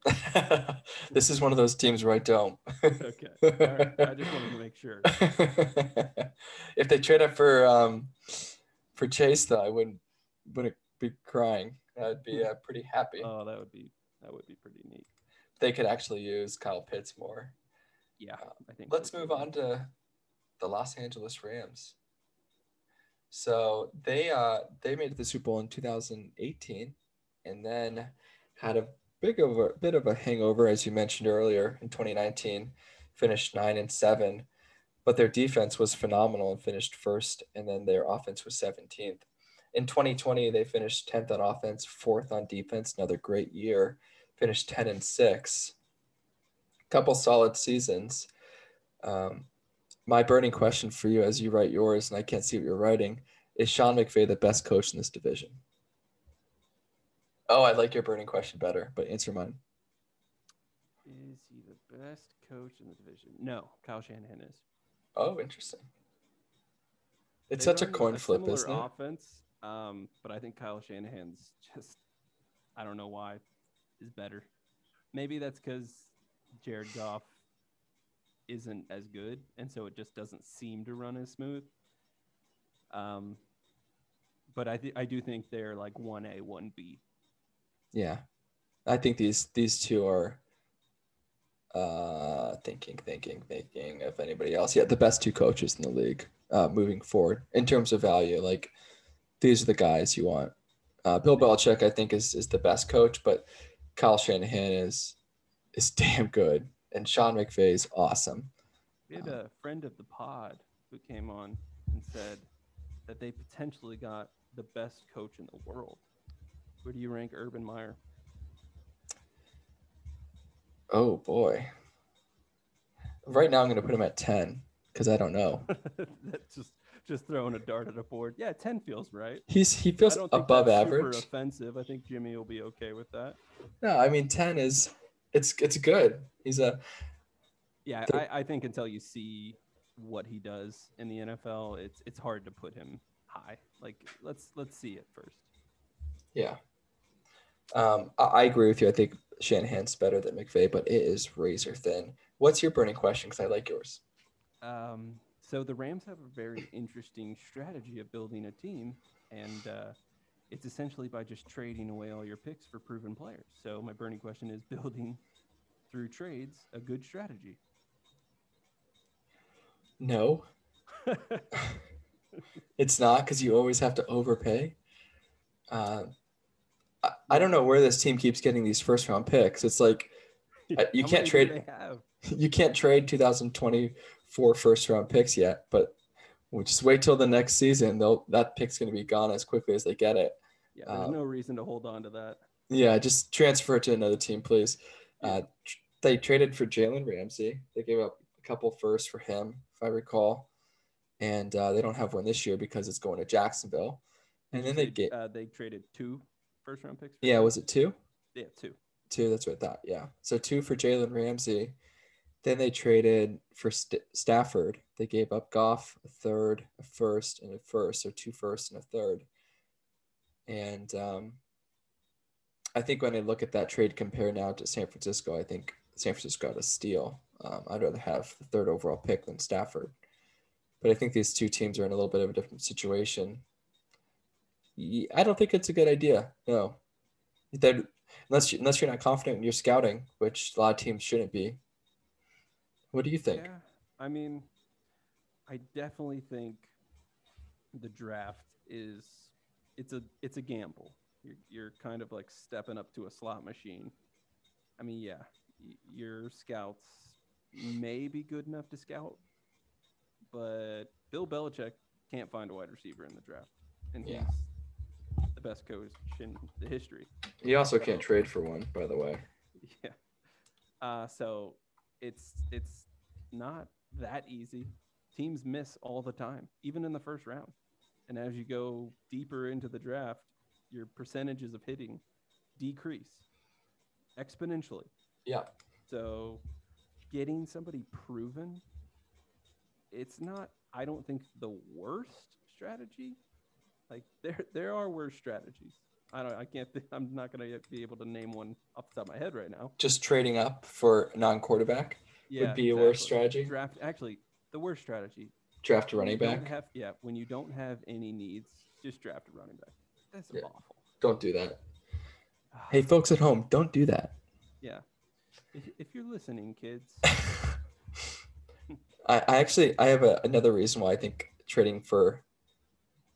this is one of those teams where I don't. Okay. All right. I just wanted to make sure. if they trade up for um, for Chase, though, I wouldn't wouldn't be crying. I'd be uh, pretty happy. Oh, that would be that would be pretty neat. they could actually use Kyle Pitts more. Yeah, I think. Let's move on to the Los Angeles Rams. So they uh they made the Super Bowl in 2018, and then had a big of a bit of a hangover, as you mentioned earlier, in 2019. Finished nine and seven, but their defense was phenomenal and finished first, and then their offense was 17th. In 2020, they finished 10th on offense, fourth on defense. Another great year. Finished 10 and six. Couple solid seasons. Um, my burning question for you as you write yours, and I can't see what you're writing, is Sean McVay the best coach in this division? Oh, I like your burning question better, but answer mine. Is he the best coach in the division? No, Kyle Shanahan is. Oh, interesting. It's They such a coin flip, similar isn't it? Offense, um, but I think Kyle Shanahan's just, I don't know why, is better. Maybe that's because Jared Goff isn't as good, and so it just doesn't seem to run as smooth. Um, but I th- I do think they're like one A, one B. Yeah. I think these these two are uh thinking, thinking, thinking of anybody else. Yeah, the best two coaches in the league uh moving forward in terms of value. Like these are the guys you want. Uh Bill Belichick, I think, is is the best coach, but Kyle Shanahan is is damn good. And Sean McVay is awesome. We had a friend of the pod who came on and said that they potentially got the best coach in the world. Where do you rank Urban Meyer? Oh boy. Right now I'm gonna put him at 10 because I don't know. That's just just throwing a dart at a board. Yeah, ten feels right. He's he feels above average. Super offensive. I think Jimmy will be okay with that. No, I mean 10 is it's it's good. He's a Yeah, I, I think until you see what he does in the NFL, it's it's hard to put him high. Like let's let's see it first. Yeah. Um, I, I agree with you. I think Shanahan's better than McVay, but it is razor thin. What's your burning question? Because I like yours. Um, so the Rams have a very interesting strategy of building a team, and uh, it's essentially by just trading away all your picks for proven players. So my burning question is building through trades a good strategy. No, it's not because you always have to overpay. Uh, I, I don't know where this team keeps getting these first round picks. It's like Uh, you How can't trade- you can't trade 2024 first round picks yet, but we'll just wait till the next season. They'll that pick's going to be gone as quickly as they get it. Yeah, there's Um, no reason to hold on to that. Yeah, just transfer it to another team, please. Uh, tr- they traded for Jalen Ramsey. They gave up a couple firsts for him, if I recall, and uh, they don't have one this year because it's going to Jacksonville. And then they get uh, they traded two first round picks. yeah, him? was it two? yeah two. Two. That's what I thought. Yeah, so two for Jalen Ramsey. Then they traded for St- Stafford. They gave up Goff, a third, a first, and a first, or two firsts and a third. And um, I think when I look at that trade compare now to San Francisco, I think San Francisco got a steal. Um, I'd rather have the third overall pick than Stafford. But I think these two teams are in a little bit of a different situation. I don't think it's a good idea. No, that unless you, unless you're not confident in your scouting, which a lot of teams shouldn't be. What do you think? Yeah, I mean, I definitely think the draft is it's a it's a gamble. You're you're kind of like stepping up to a slot machine. I mean, yeah, y- your scouts may be good enough to scout, but Bill Belichick can't find a wide receiver in the draft, and Yeah. he's the best coach in the history. He also can't trade for one, by the way. Yeah. Uh, so it's it's not that easy. Teams miss all the time, even in the first round. And as you go deeper into the draft, your percentages of hitting decrease exponentially. Yeah. So getting somebody proven, it's not, I don't think, the worst strategy. Like there there are worse strategies. I don't I can't think, I'm not gonna be able to name one off the top of my head right now. Just trading up for a non-quarterback Yeah, be a worse strategy? Draft actually the worst strategy. draft a running back. Have, yeah, when you don't have any needs, just draft a running back. That's Yeah. awful. Don't do that. Ah. Hey, folks at home, don't do that. Yeah. If, if you're listening, kids, I, I actually I have a, another reason why I think trading for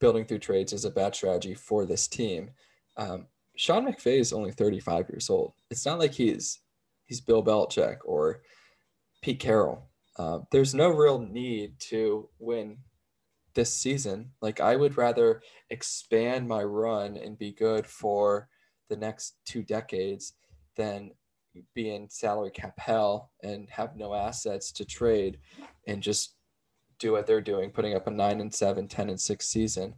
building through trades is a bad strategy for this team. Um, Sean McVay is only 35 years old. It's not like he's he's Bill Belichick or Pete Carroll. Uh, there's no real need to win this season. Like I would rather expand my run and be good for the next two decades than be in salary cap hell and have no assets to trade and just do what they're doing, putting up a nine and seven, 10 and six season.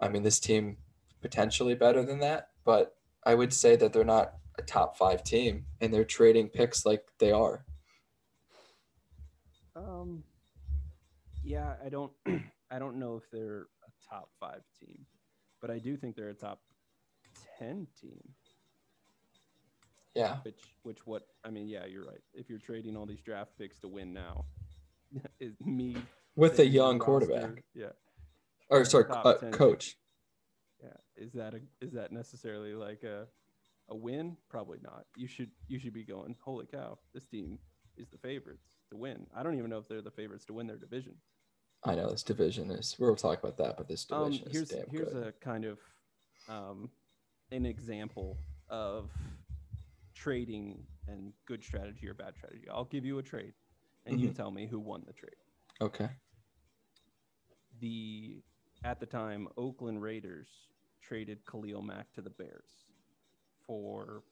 I mean, this team potentially better than that, but I would say that they're not a top five team and they're trading picks like they are. um, yeah, I don't, I don't know if they're a top five team, but I do think they're a top ten team. Yeah. Which, which, what? I mean, yeah, you're right. If you're trading all these draft picks to win now, is me With a young roster- quarterback. Yeah, Or sorry, uh, 10. coach. Yeah. Is that a is that necessarily like a a win? Probably not. You should you should be going. Holy cow! This team is the favorites to win. I don't even know if they're the favorites to win their division. I know this division is we'll talk about that, but this Um, division here's is damn here's good. a kind of um, an example of trading and good strategy or bad strategy. I'll give you a trade, and you Mhm. tell me who won the trade. Okay. The at the time Oakland Raiders traded Khalil Mack to the Bears for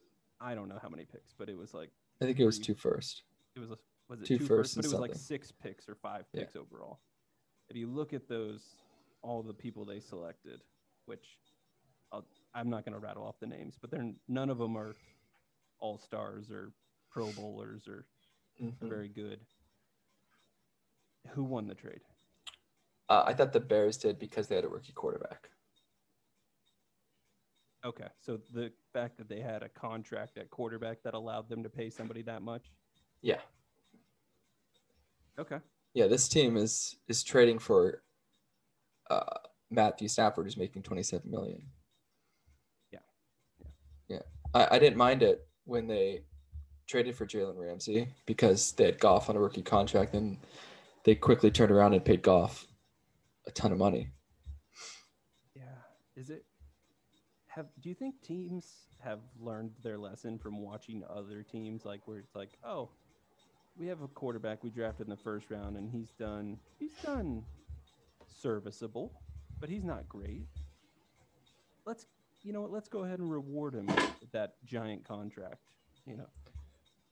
I don't know how many picks, but it was like I think it was two first. it was a was it Two two, firsts firsts, but it was like six picks or five Yeah. picks overall. If you look at those, all the people they selected, which I'll, I'm not going to rattle off the names, but they're none of them are all stars or Pro Bowlers or Mhm. very good. Who won the trade? Uh, I thought the Bears did because they had a rookie quarterback. Okay, so the fact that they had a contract at quarterback that allowed them to pay somebody that much. Yeah. Okay. Yeah, this team is is trading for uh, Matthew Stafford, who's making twenty seven million. Yeah. Yeah. I, I didn't mind it when they traded for Jalen Ramsey because they had Goff on a rookie contract and they quickly turned around and paid Goff a ton of money. Yeah. Is it have do you think teams have learned their lesson from watching other teams like where it's like, "Oh, we have a quarterback we drafted in the first round and he's done he's done serviceable, but he's not great. Let's you know what, let's go ahead and reward him with that giant contract, you know."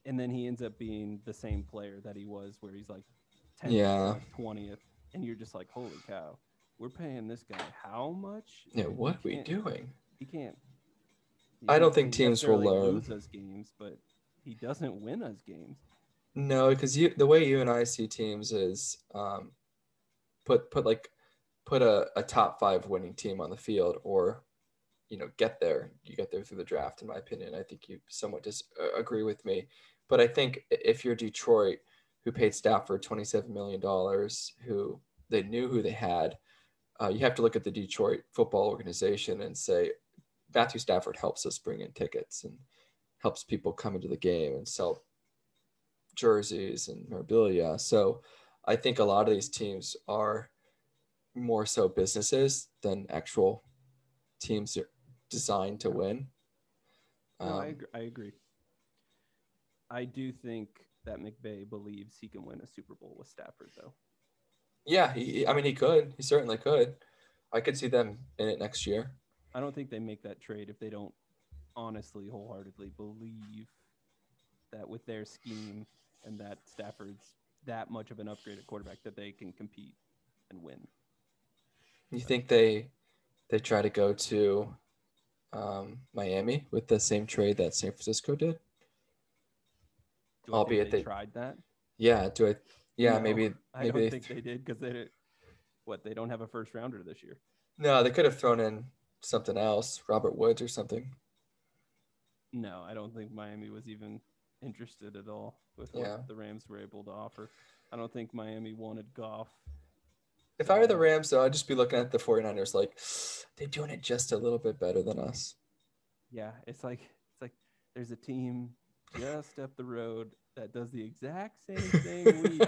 And then he ends up being the same player that he was where he's like 10th, Yeah. 20th and you're just like, "Holy cow. We're paying this guy how much? Yeah, what are we doing? He can't. he I don't think teams will learn. Lose us games, but he doesn't win us games. No, because you the way you and I see teams is um, put put like put a, a top five winning team on the field or you know get there you get there through the draft in my opinion i think you somewhat dis- uh, agree with me but i think if you're detroit who paid stafford 27 million dollars who they knew who they had uh, you have to look at the detroit football organization and say matthew stafford helps us bring in tickets and helps people come into the game and sell jerseys and memorabilia. So I think a lot of these teams are more so businesses than actual teams designed to win. No, I, Um, agree, I agree. I do think that McVay believes he can win a Super Bowl with Stafford, though. yeah, he, I mean, he could. He certainly could. I could see them in it next year. I don't think they make that trade if they don't honestly, wholeheartedly believe that with their scheme and that Stafford's that much of an upgraded quarterback that they can compete and win. You think they they try to go to um, Miami with the same trade that San Francisco did? Do I Albeit they, they- tried that. Yeah. Do I? Yeah, No, maybe. I maybe don't they think they did because they. What they don't have a first rounder this year. No, they could have thrown in something else, Robert Woods or something. No, I don't think Miami was even interested at all with what the Rams were able to offer. I don't think Miami wanted Goff. If I were the Um, Rams, though, I'd just be looking at the 49ers like they're doing it just a little bit better than us. Yeah, it's like it's like there's a team just up the road that does the exact same thing we do.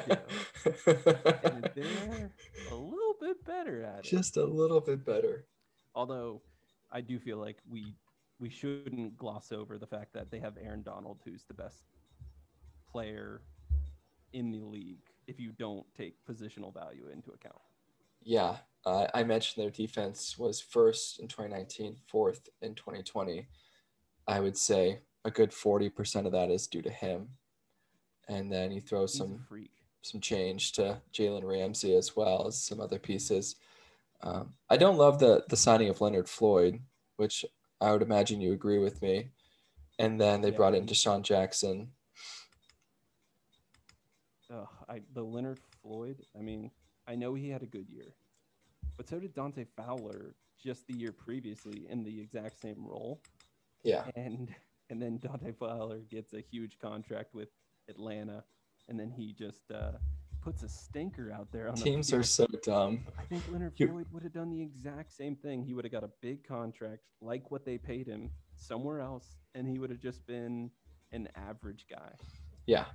And they're a little bit better at it. Just a little bit better. Although I do feel like we we shouldn't gloss over the fact that they have Aaron Donald, who's the best player in the league if you don't take positional value into account. Yeah, uh, I mentioned their defense was first in 2019, fourth in 2020. I would say a good 40% of that is due to him. And then you throw He's some freak. some change to Jalen Ramsey as well as some other pieces. Um, I don't love the the signing of Leonard Floyd, which I would imagine you agree with me. And then they Yeah. brought in DeSean Jackson. Ugh, I the Leonard Floyd. I mean, I know he had a good year, but so did Dante Fowler just the year previously in the exact same role. Yeah, and and then Dante Fowler gets a huge contract with Atlanta, and then he just uh, puts a stinker out there on teams the are so dumb. I think Leonard Floyd would have done the exact same thing. He would have got a big contract like what they paid him somewhere else, and he would have just been an average guy. Yeah,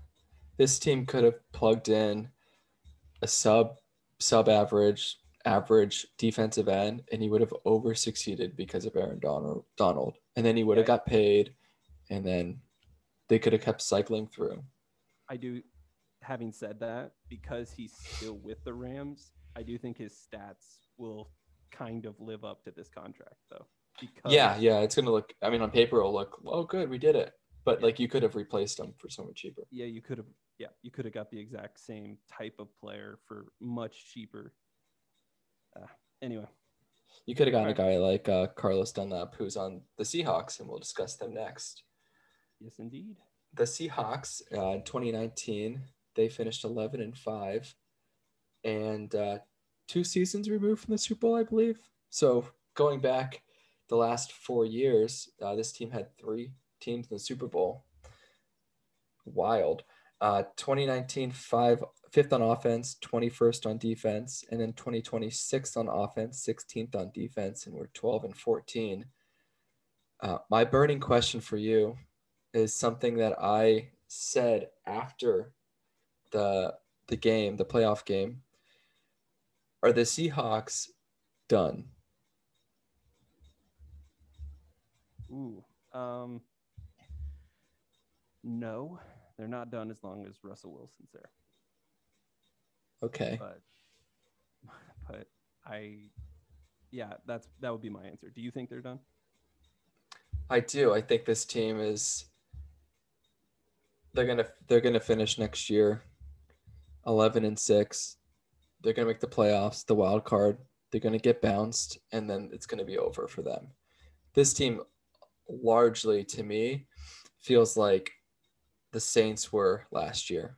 this team could have plugged in a sub sub average average defensive end, and he would have over succeeded because of Aaron Donald. Donald, and then he would have Yeah. got paid, and then they could have kept cycling through. I do. Having said that, because he's still with the Rams, I do think his stats will kind of live up to this contract, though. Because Yeah, yeah, it's gonna look. I mean, on paper, it'll look, oh, good, we did it. But Yeah. like, you could have replaced him for so much cheaper. yeah, you could have, yeah, you could have got the exact same type of player for much cheaper. Uh, anyway, You could have gotten Right. a guy like uh, Carlos Dunlap, who's on the Seahawks, and we'll discuss them next. Yes, indeed. The Seahawks, uh, in 2019, they finished 11 and five, and uh, two seasons removed from the Super Bowl, I believe. So going back the last four years, uh, this team had three teams in the Super Bowl. Wild. Uh, 2019, five, fifth on offense, 21st on defense, and then 2020, sixth on offense, 16th on defense, and we're 12 and 14. Uh, my burning question for you is something that I said after the the game, the playoff game. Are the Seahawks done? Ooh, um, no, they're not done as long as Russell Wilson's there. Okay. But, but I, yeah, that's that would be my answer. Do you think they're done? I do. I think this team is they're gonna they're gonna finish next year. 11 and 6 they're gonna make the playoffs the wild card. They're gonna get bounced and then it's gonna be over for them. This team largely to me feels like the saints were last year.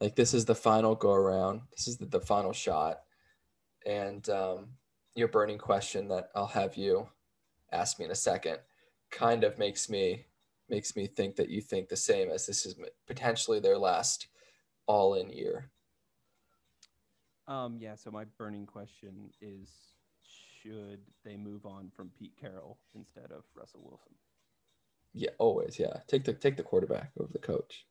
Like this is the final go around. This is the, the final shot. And um, your burning question that i'll have you ask me in a second kind of makes me makes me think that you think the same as this is potentially their last all in year. Um, yeah. So my burning question is, should they move on from Pete Carroll instead of Russell Wilson? Yeah, always. Yeah, take the take the quarterback over the coach.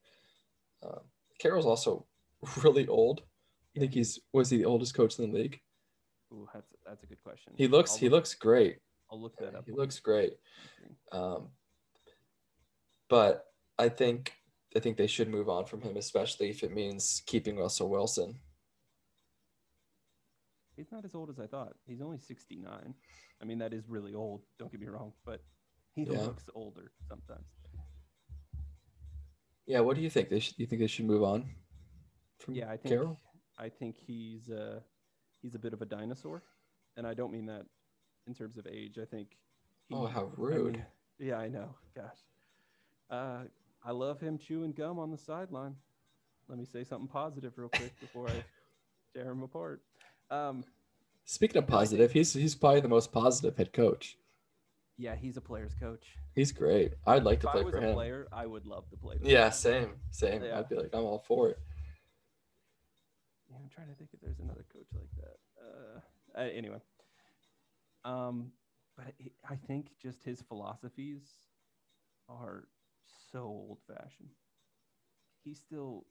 Um, Carroll's also really old. I think he's was he the oldest coach in the league? Ooh, that's that's a good question. He looks I'll he look- looks great. I'll look that up. He looks great. Um, but I think I think they should move on from him, especially if it means keeping Russell Wilson. He's not as old as I thought. He's only 69. I mean, that is really old. Don't get me wrong, but he Yeah. looks older sometimes. Yeah, what do you think? They should. You think they should move on from Yeah, I think Carroll? I think he's uh he's a bit of a dinosaur, and I don't mean that in terms of age. I think. He, Oh, how I rude! mean, yeah, I know. Gosh, uh, I love him chewing gum on the sideline. Let me say something positive real quick before I tear him apart. Um, Speaking of positive, he's he's probably the most positive head coach. yeah, he's a player's coach. He's great. I'd like If to I play was for a him. player, I would love to play. Yeah, him. same, same. Yeah. I'd be like, I'm all for it. Yeah, I'm trying to think if there's another coach like that. Uh, uh, anyway, um, but I think just his philosophies are so old fashioned. He still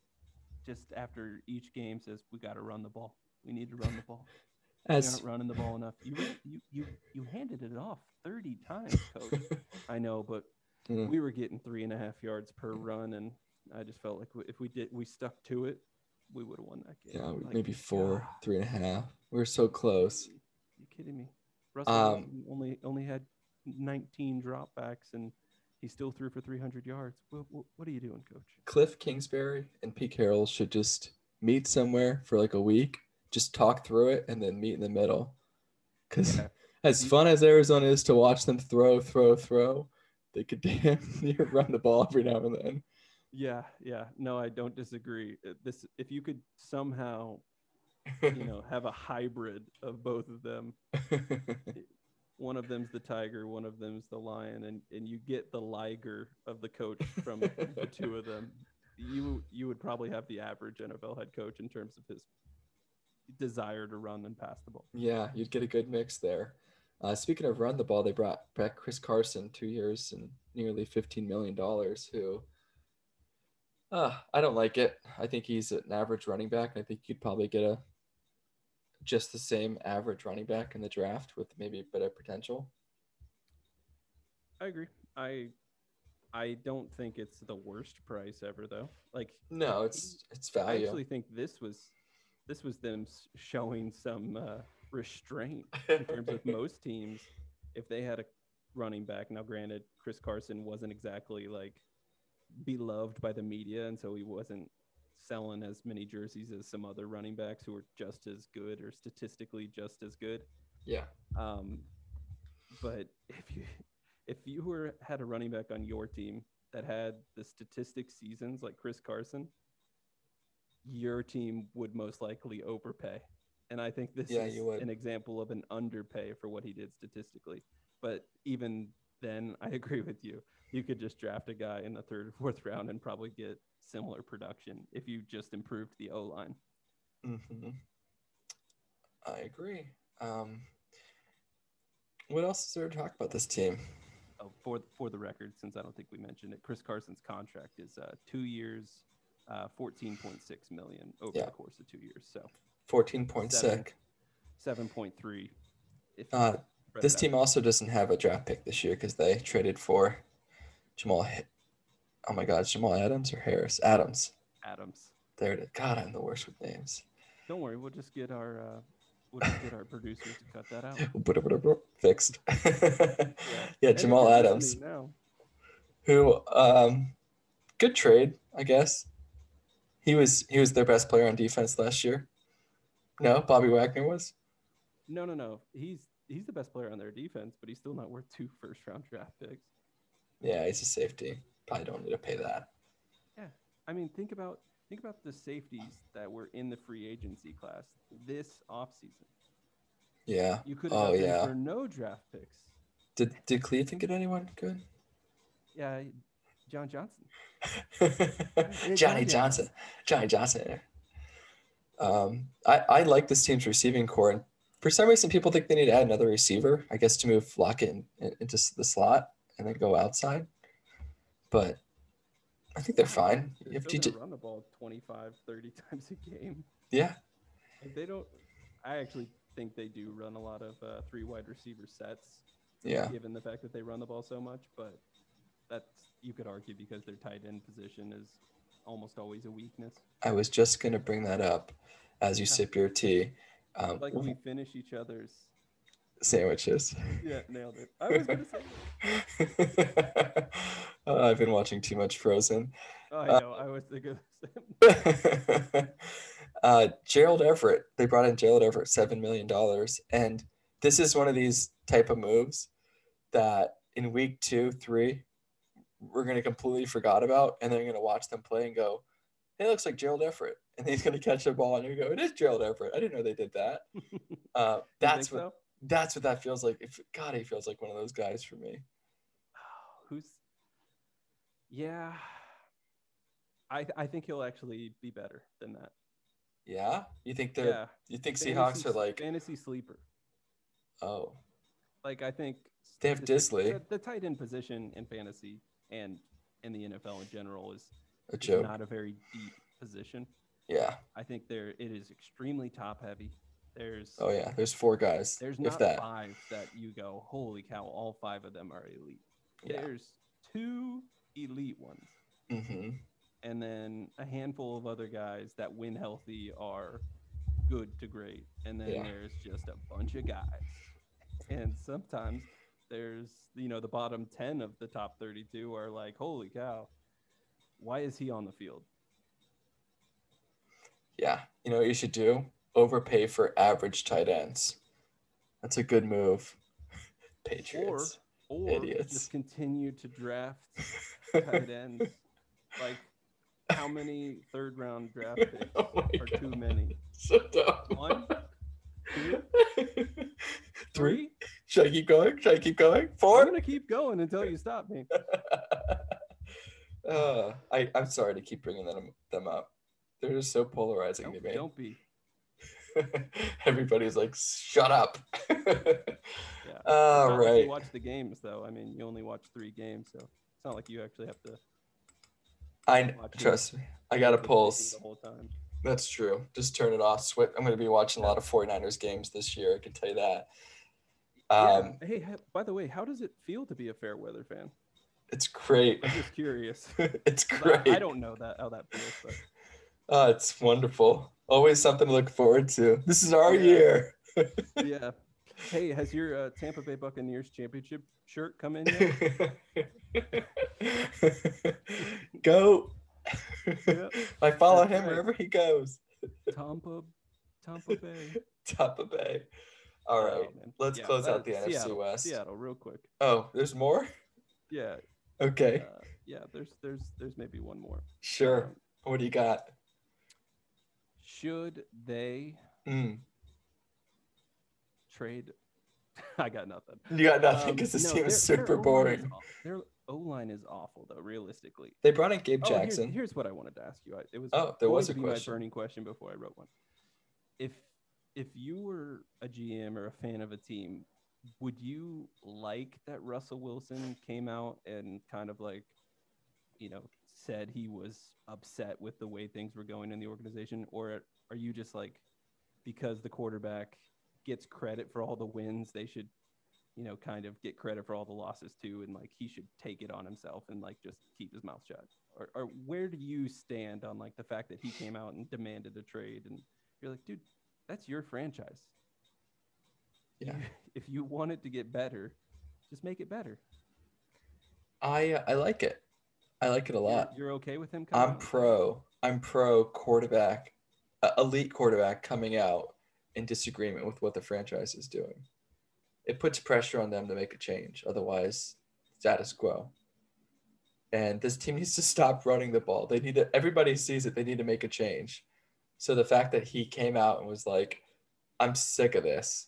just after each game says we got to run the ball. We need to run the ball. We're not running the ball enough. You you you you handed it off thirty times, coach. I know, but Mm. we were getting three and a half yards per run, and I just felt like if we did we stuck to it, we would have won that game. yeah, Like, maybe four, God, three and a half. We were so close. You kidding me? Russell Um, only only had 19 dropbacks, and he still threw for 300 yards. What, what, what are you doing, coach? Cliff Kingsbury and Pete Carroll should just meet somewhere for like a week, just talk through it, and then meet in the middle. Because Yeah. as fun as Arizona is to watch them throw, throw, throw, they could damn near run the ball every now and then. Yeah, yeah. No, I don't disagree. Uh, This if you could somehow, you know, have a hybrid of both of them. One of them's the tiger, one of them's the lion, and and you get the liger of the coach from the two of them. You you would probably have the average NFL head coach in terms of his desire to run and pass the ball. yeah, you'd get a good mix there. Uh, speaking of run the ball, they brought back Chris Carson, two years and nearly $15 million, who uh, I don't like it. I think he's an average running back. And I think you'd probably get a just the same average running back in the draft with maybe better potential. I agree. I I don't think it's the worst price ever though. Like No, it's it's value. I actually think this was this was them showing some uh, restraint in terms of most teams if they had a running back. Now, granted, Chris Carson wasn't exactly like beloved by the media, and so he wasn't selling as many jerseys as some other running backs who are just as good or statistically just as good. yeah. Um, but if you if you were had a running back on your team that had the statistic seasons like Chris Carson, your team would most likely overpay. And I think this Yeah, is an example of an underpay for what he did statistically. But even then, I agree with you. You could just draft a guy in the third or fourth round and probably get similar production if you just improved the O line. hmm I agree. Um, what else is there to talk about this team? Oh, for for the record, since I don't think we mentioned it, Chris Carson's contract is uh, two years, uh, fourteen point six million over Yeah. the course of two years. So Fourteen point six. seven point three. If Uh, this team also doesn't have a draft pick this year because they traded for Jamal. Oh my God, Jamal Adams or Harris? Adams. Adams. There it is. God, I'm the worst with names. Don't worry, we'll just get our uh, we'll just get our producers to cut that out. We'll put it fixed. yeah, Hey, Jamal Adams, who um, good trade, I guess. He was he was their best player on defense last year. No, Bobby Wagner was. No, no, no. He's he's the best player on their defense, but he's still not worth two first round draft picks. Yeah, he's a safety. Probably don't need to pay that. Yeah, I mean, think about think about the safeties that were in the free agency class this offseason. Yeah. You could have Oh, got them yeah. for no draft picks. Did did Cleveland get anyone good? Yeah, John Johnson. Johnny Johnny Johnson. Johnny Johnson. Um, I, I like this team's receiving corps. And for some reason, people think they need to add another receiver, I guess, to move Lockett in, in- into the slot and then go outside. But I think they're fine. They're still TJ. gonna run the ball 25, 30 times a game. Yeah. Like they don't. I actually think they do run a lot of uh, three wide receiver sets, Yeah. given the fact that they run the ball so much. But that's you could argue because their tight end position is almost always a weakness. I was just going to bring that up as you sip your tea. Um, Like we finish each other's. Sandwiches. Yeah, nailed it. I was gonna say. Uh, I've been watching too much Frozen. Oh, I Uh, know. I was thinking. the same. uh, Gerald Everett. They brought in Gerald Everett, seven million dollars, and this is one of these type of moves that in week two, three, we're gonna completely forgot about, and then you're gonna watch them play and go, "Hey, it looks like Gerald Everett," and he's gonna catch the ball, and you go, "It is Gerald Everett." I didn't know they did that. Uh, that's what so? That's what that feels like. If God, he feels like one of those guys for me. Who's? Yeah. I I think he'll actually be better than that. Yeah, you think they're Yeah. you think Fantasy Seahawks are like fantasy sleeper. oh Like I think They have Dissly. The, the tight end position in fantasy and in the NFL in general is, A is joke. not a very deep position. yeah. I think there it is extremely top heavy. There's Oh yeah. There's four guys. there's if not that. five that you go, holy cow, all five of them are elite. Yeah. There's two elite ones, hmm and then a handful of other guys that when healthy are good to great, and then Yeah. there's just a bunch of guys. And sometimes there's you know the bottom ten of the top thirty-two are like, holy cow, why is he on the field? Yeah. You know what you should do? Overpay for average tight ends. That's a good move. Patriots. Or or Idiots. just continue to draft tight ends. Like, how many third round draft picks oh are God. too many? So dumb. One, two, Three. three? Should I keep going? Should I keep going? Four. I'm gonna keep going until you stop me. uh, I, I'm sorry to keep bringing them, them up. They're just so polarizing Don't, to me. don't be. Everybody's like, shut up. Yeah. All not like you watch the games though. I mean, you only watch three games, so it's not like you actually have to. I trust me. I got a pulse. the whole time. That's true. Just turn it off. Switch. I'm going to be watching a lot of 49ers games this year. I can tell you that. Um, yeah. Hey, by the way, how does it feel to be a fair weather fan? It's great. I'm just curious. it's great. I, I don't know that how that feels, but Oh, it's wonderful. Always something to look forward to. This is our Yeah. year. yeah. Hey, has your uh, Tampa Bay Buccaneers championship shirt come in yet? Go. Yep. I follow That's him right. wherever he goes. Tampa, Tampa Bay. Tampa Bay. All right. Oh, let's Yeah, close out the NFC West. Seattle, real quick. Oh, there's more? Yeah, Okay. uh, yeah. There's, there's, there's maybe one more. Sure. Um, What do you got? Should they Mm. trade? I got nothing. You got nothing Um, because this no, team is super boring. Their O line is awful, though. Realistically, They brought in Gabe Oh, here's- Jackson. Here's, what I wanted to ask you. I, it was Oh, there was a question. my burning question before I wrote one. If if you were a GM or a fan of a team, would you like that Russell Wilson came out and kind of like, you know, said he was upset with the way things were going in the organization, or are you just like, because the quarterback gets credit for all the wins, they should you know, kind of get credit for all the losses too, and like he should take it on himself and like just keep his mouth shut. Or, or where do you stand on like the fact that he came out and demanded a trade, and you're like, dude, that's your franchise. Yeah. If you want it to get better, just make it better. I I like it. I like it a lot. You're, okay with him? coming I'm out? pro. I'm pro quarterback, uh, elite quarterback coming out in disagreement with what the franchise is doing. It puts pressure on them to make a change. Otherwise, status quo. And this team needs to stop running the ball. They need to. Everybody sees it. They need to make a change. So the fact that he came out and was like, "I'm sick of this,"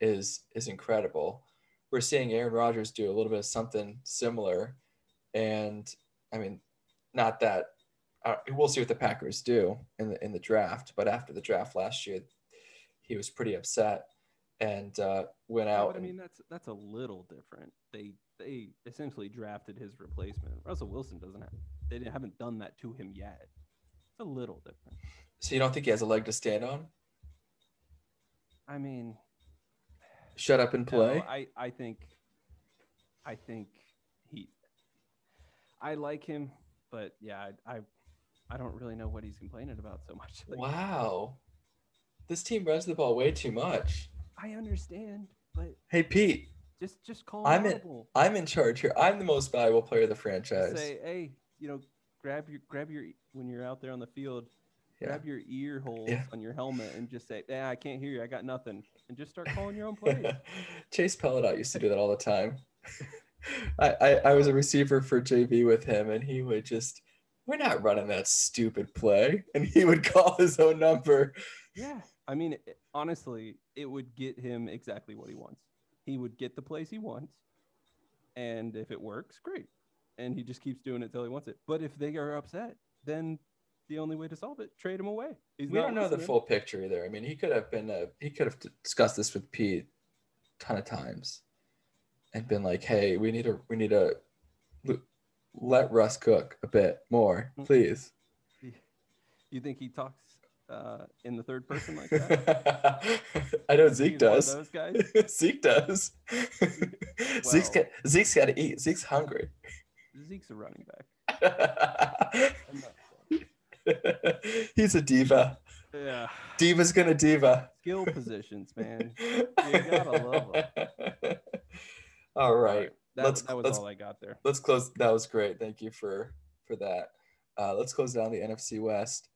is is incredible. We're seeing Aaron Rodgers do a little bit of something similar, and I mean, not that uh, we'll see what the Packers do in the in the draft. But after the draft last year, he was pretty upset and uh, went Yeah, out. but I and- mean, that's that's a little different. They they essentially drafted his replacement. Russell Wilson doesn't have. They haven't done that to him yet. It's a little different. so you don't think he has a leg to stand on? I mean, Shut up and no, play. I I think, I think. I like him, but yeah, I I, I don't really know what he's complaining about so much. Like, wow, this team runs the ball way too much. I understand, but Hey Pete, just just call I'm in- audible. I'm in charge here. I'm the most valuable player of the Just franchise. Say, hey, you know, grab your grab your when you're out there on the field. Yeah. grab your ear holes Yeah. on your helmet and just say, "Yeah, I can't hear you. I got nothing," and just start calling your own plays. Chase Pelotot used to do that all the time. I, I, I was a receiver for JV with him, and he would just, we're not running that stupid play. And he would call his own number. yeah, I mean, it, honestly, it would get him exactly what he wants. He would get the plays he wants, and if it works, great. And he just keeps doing it till he wants it. But if they are upset, then the only way to solve it, trade him away. He's we don't know the full picture either. I mean, he could have been, a, he could have discussed this with Pete a ton of times and been like, hey, we need to we need a, let Russ cook a bit more, Mm. please. You think he talks uh, in the third person like that? I know Zeke does. Those guys. Zeke does. Zeke's Well- got Zeke's got to eat. Zeke's hungry. Zeke's a running back. He's a diva. Yeah. Diva's gonna diva. Skill positions, man. You gotta love All right. That, let's- that was let's- all I got there. let's close. That was great. Thank you for for that. Uh, let's close down the NFC West.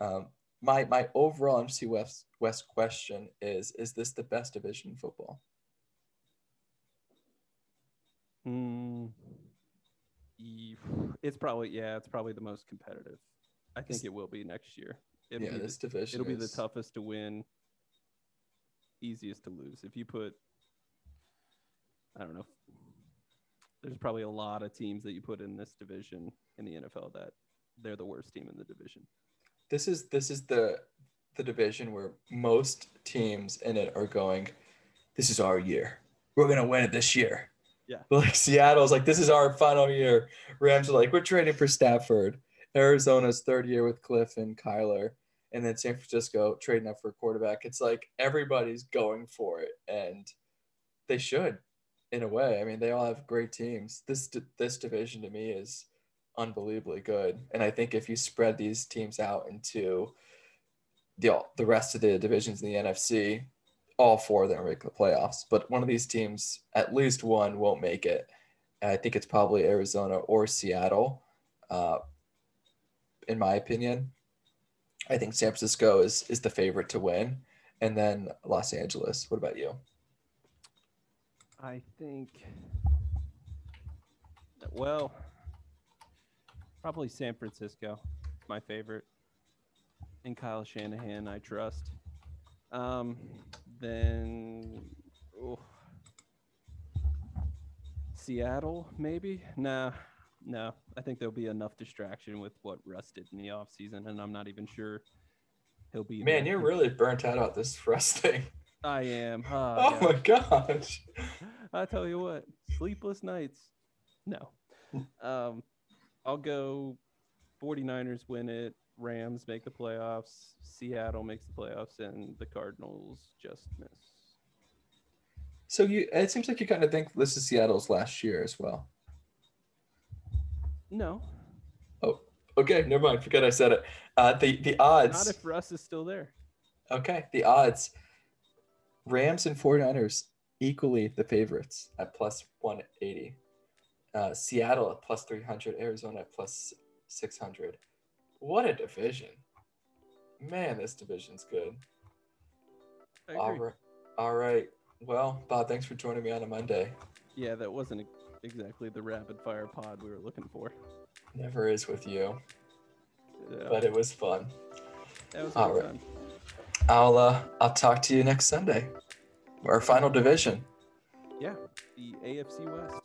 Um, my my overall NFC West West question is: Is this the best division in football? Mm, it's probably yeah, it's probably the most competitive. I think it will be next year. It'll yeah, be this the, division. it'll be the toughest to win, easiest to lose. If you put, I don't know, there's probably a lot of teams that you put in this division in the NFL that they're the worst team in the division. This is this is the the division where most teams in it are going. This is our year. We're gonna win it this year. Yeah. But like Seattle's like this is our final year. Rams are like we're trading for Stafford. Arizona's third year with Cliff and Kyler, and then San Francisco trading up for a quarterback. It's like everybody's going for it, and they should, in a way. I mean, they all have great teams. This this division to me is unbelievably good, and I think if you spread these teams out into the the rest of the divisions in the NFC, all four of them make the playoffs. But one of these teams, at least one, won't make it. And I think it's probably Arizona or Seattle. Uh, in my opinion. I think San Francisco is is the favorite to win, and then Los Angeles. What about you? I think, that well, probably San Francisco, my favorite. And Kyle Shanahan, I trust. Um, then, oh, Seattle, maybe? Nah, no. I think there'll be enough distraction with what Russ did in the offseason, and I'm not even sure he'll be. Man, there. you're really burnt out about this Russ thing. I am. Oh Oh, my gosh. I tell you what, sleepless nights. No. Um, I'll go 49ers win it, Rams make the playoffs, Seattle makes the playoffs, and the Cardinals just miss. So you, it seems like you kind of think this is Seattle's last year as well. No, Oh, Okay, never mind. Forget I said it. Uh, the the odds. not if Russ is still there. Okay, the odds. Rams and 49ers equally the favorites at plus 180. Uh, Seattle at plus 300, Arizona at plus 600. What a division. Man, this division's good. All right. All right. Well, Bob, thanks for joining me on a Monday. Yeah, that wasn't exactly the rapid fire pod we were looking for. Never is with you, Yeah, but it was fun. that was all right. fun. I'll uh, I'll talk to you next Sunday. Our final division, Yeah, the AFC West.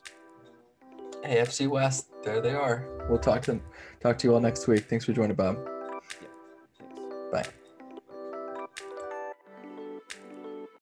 AFC West. There they are. We'll talk to talk to you all next week. Thanks for joining, Bob.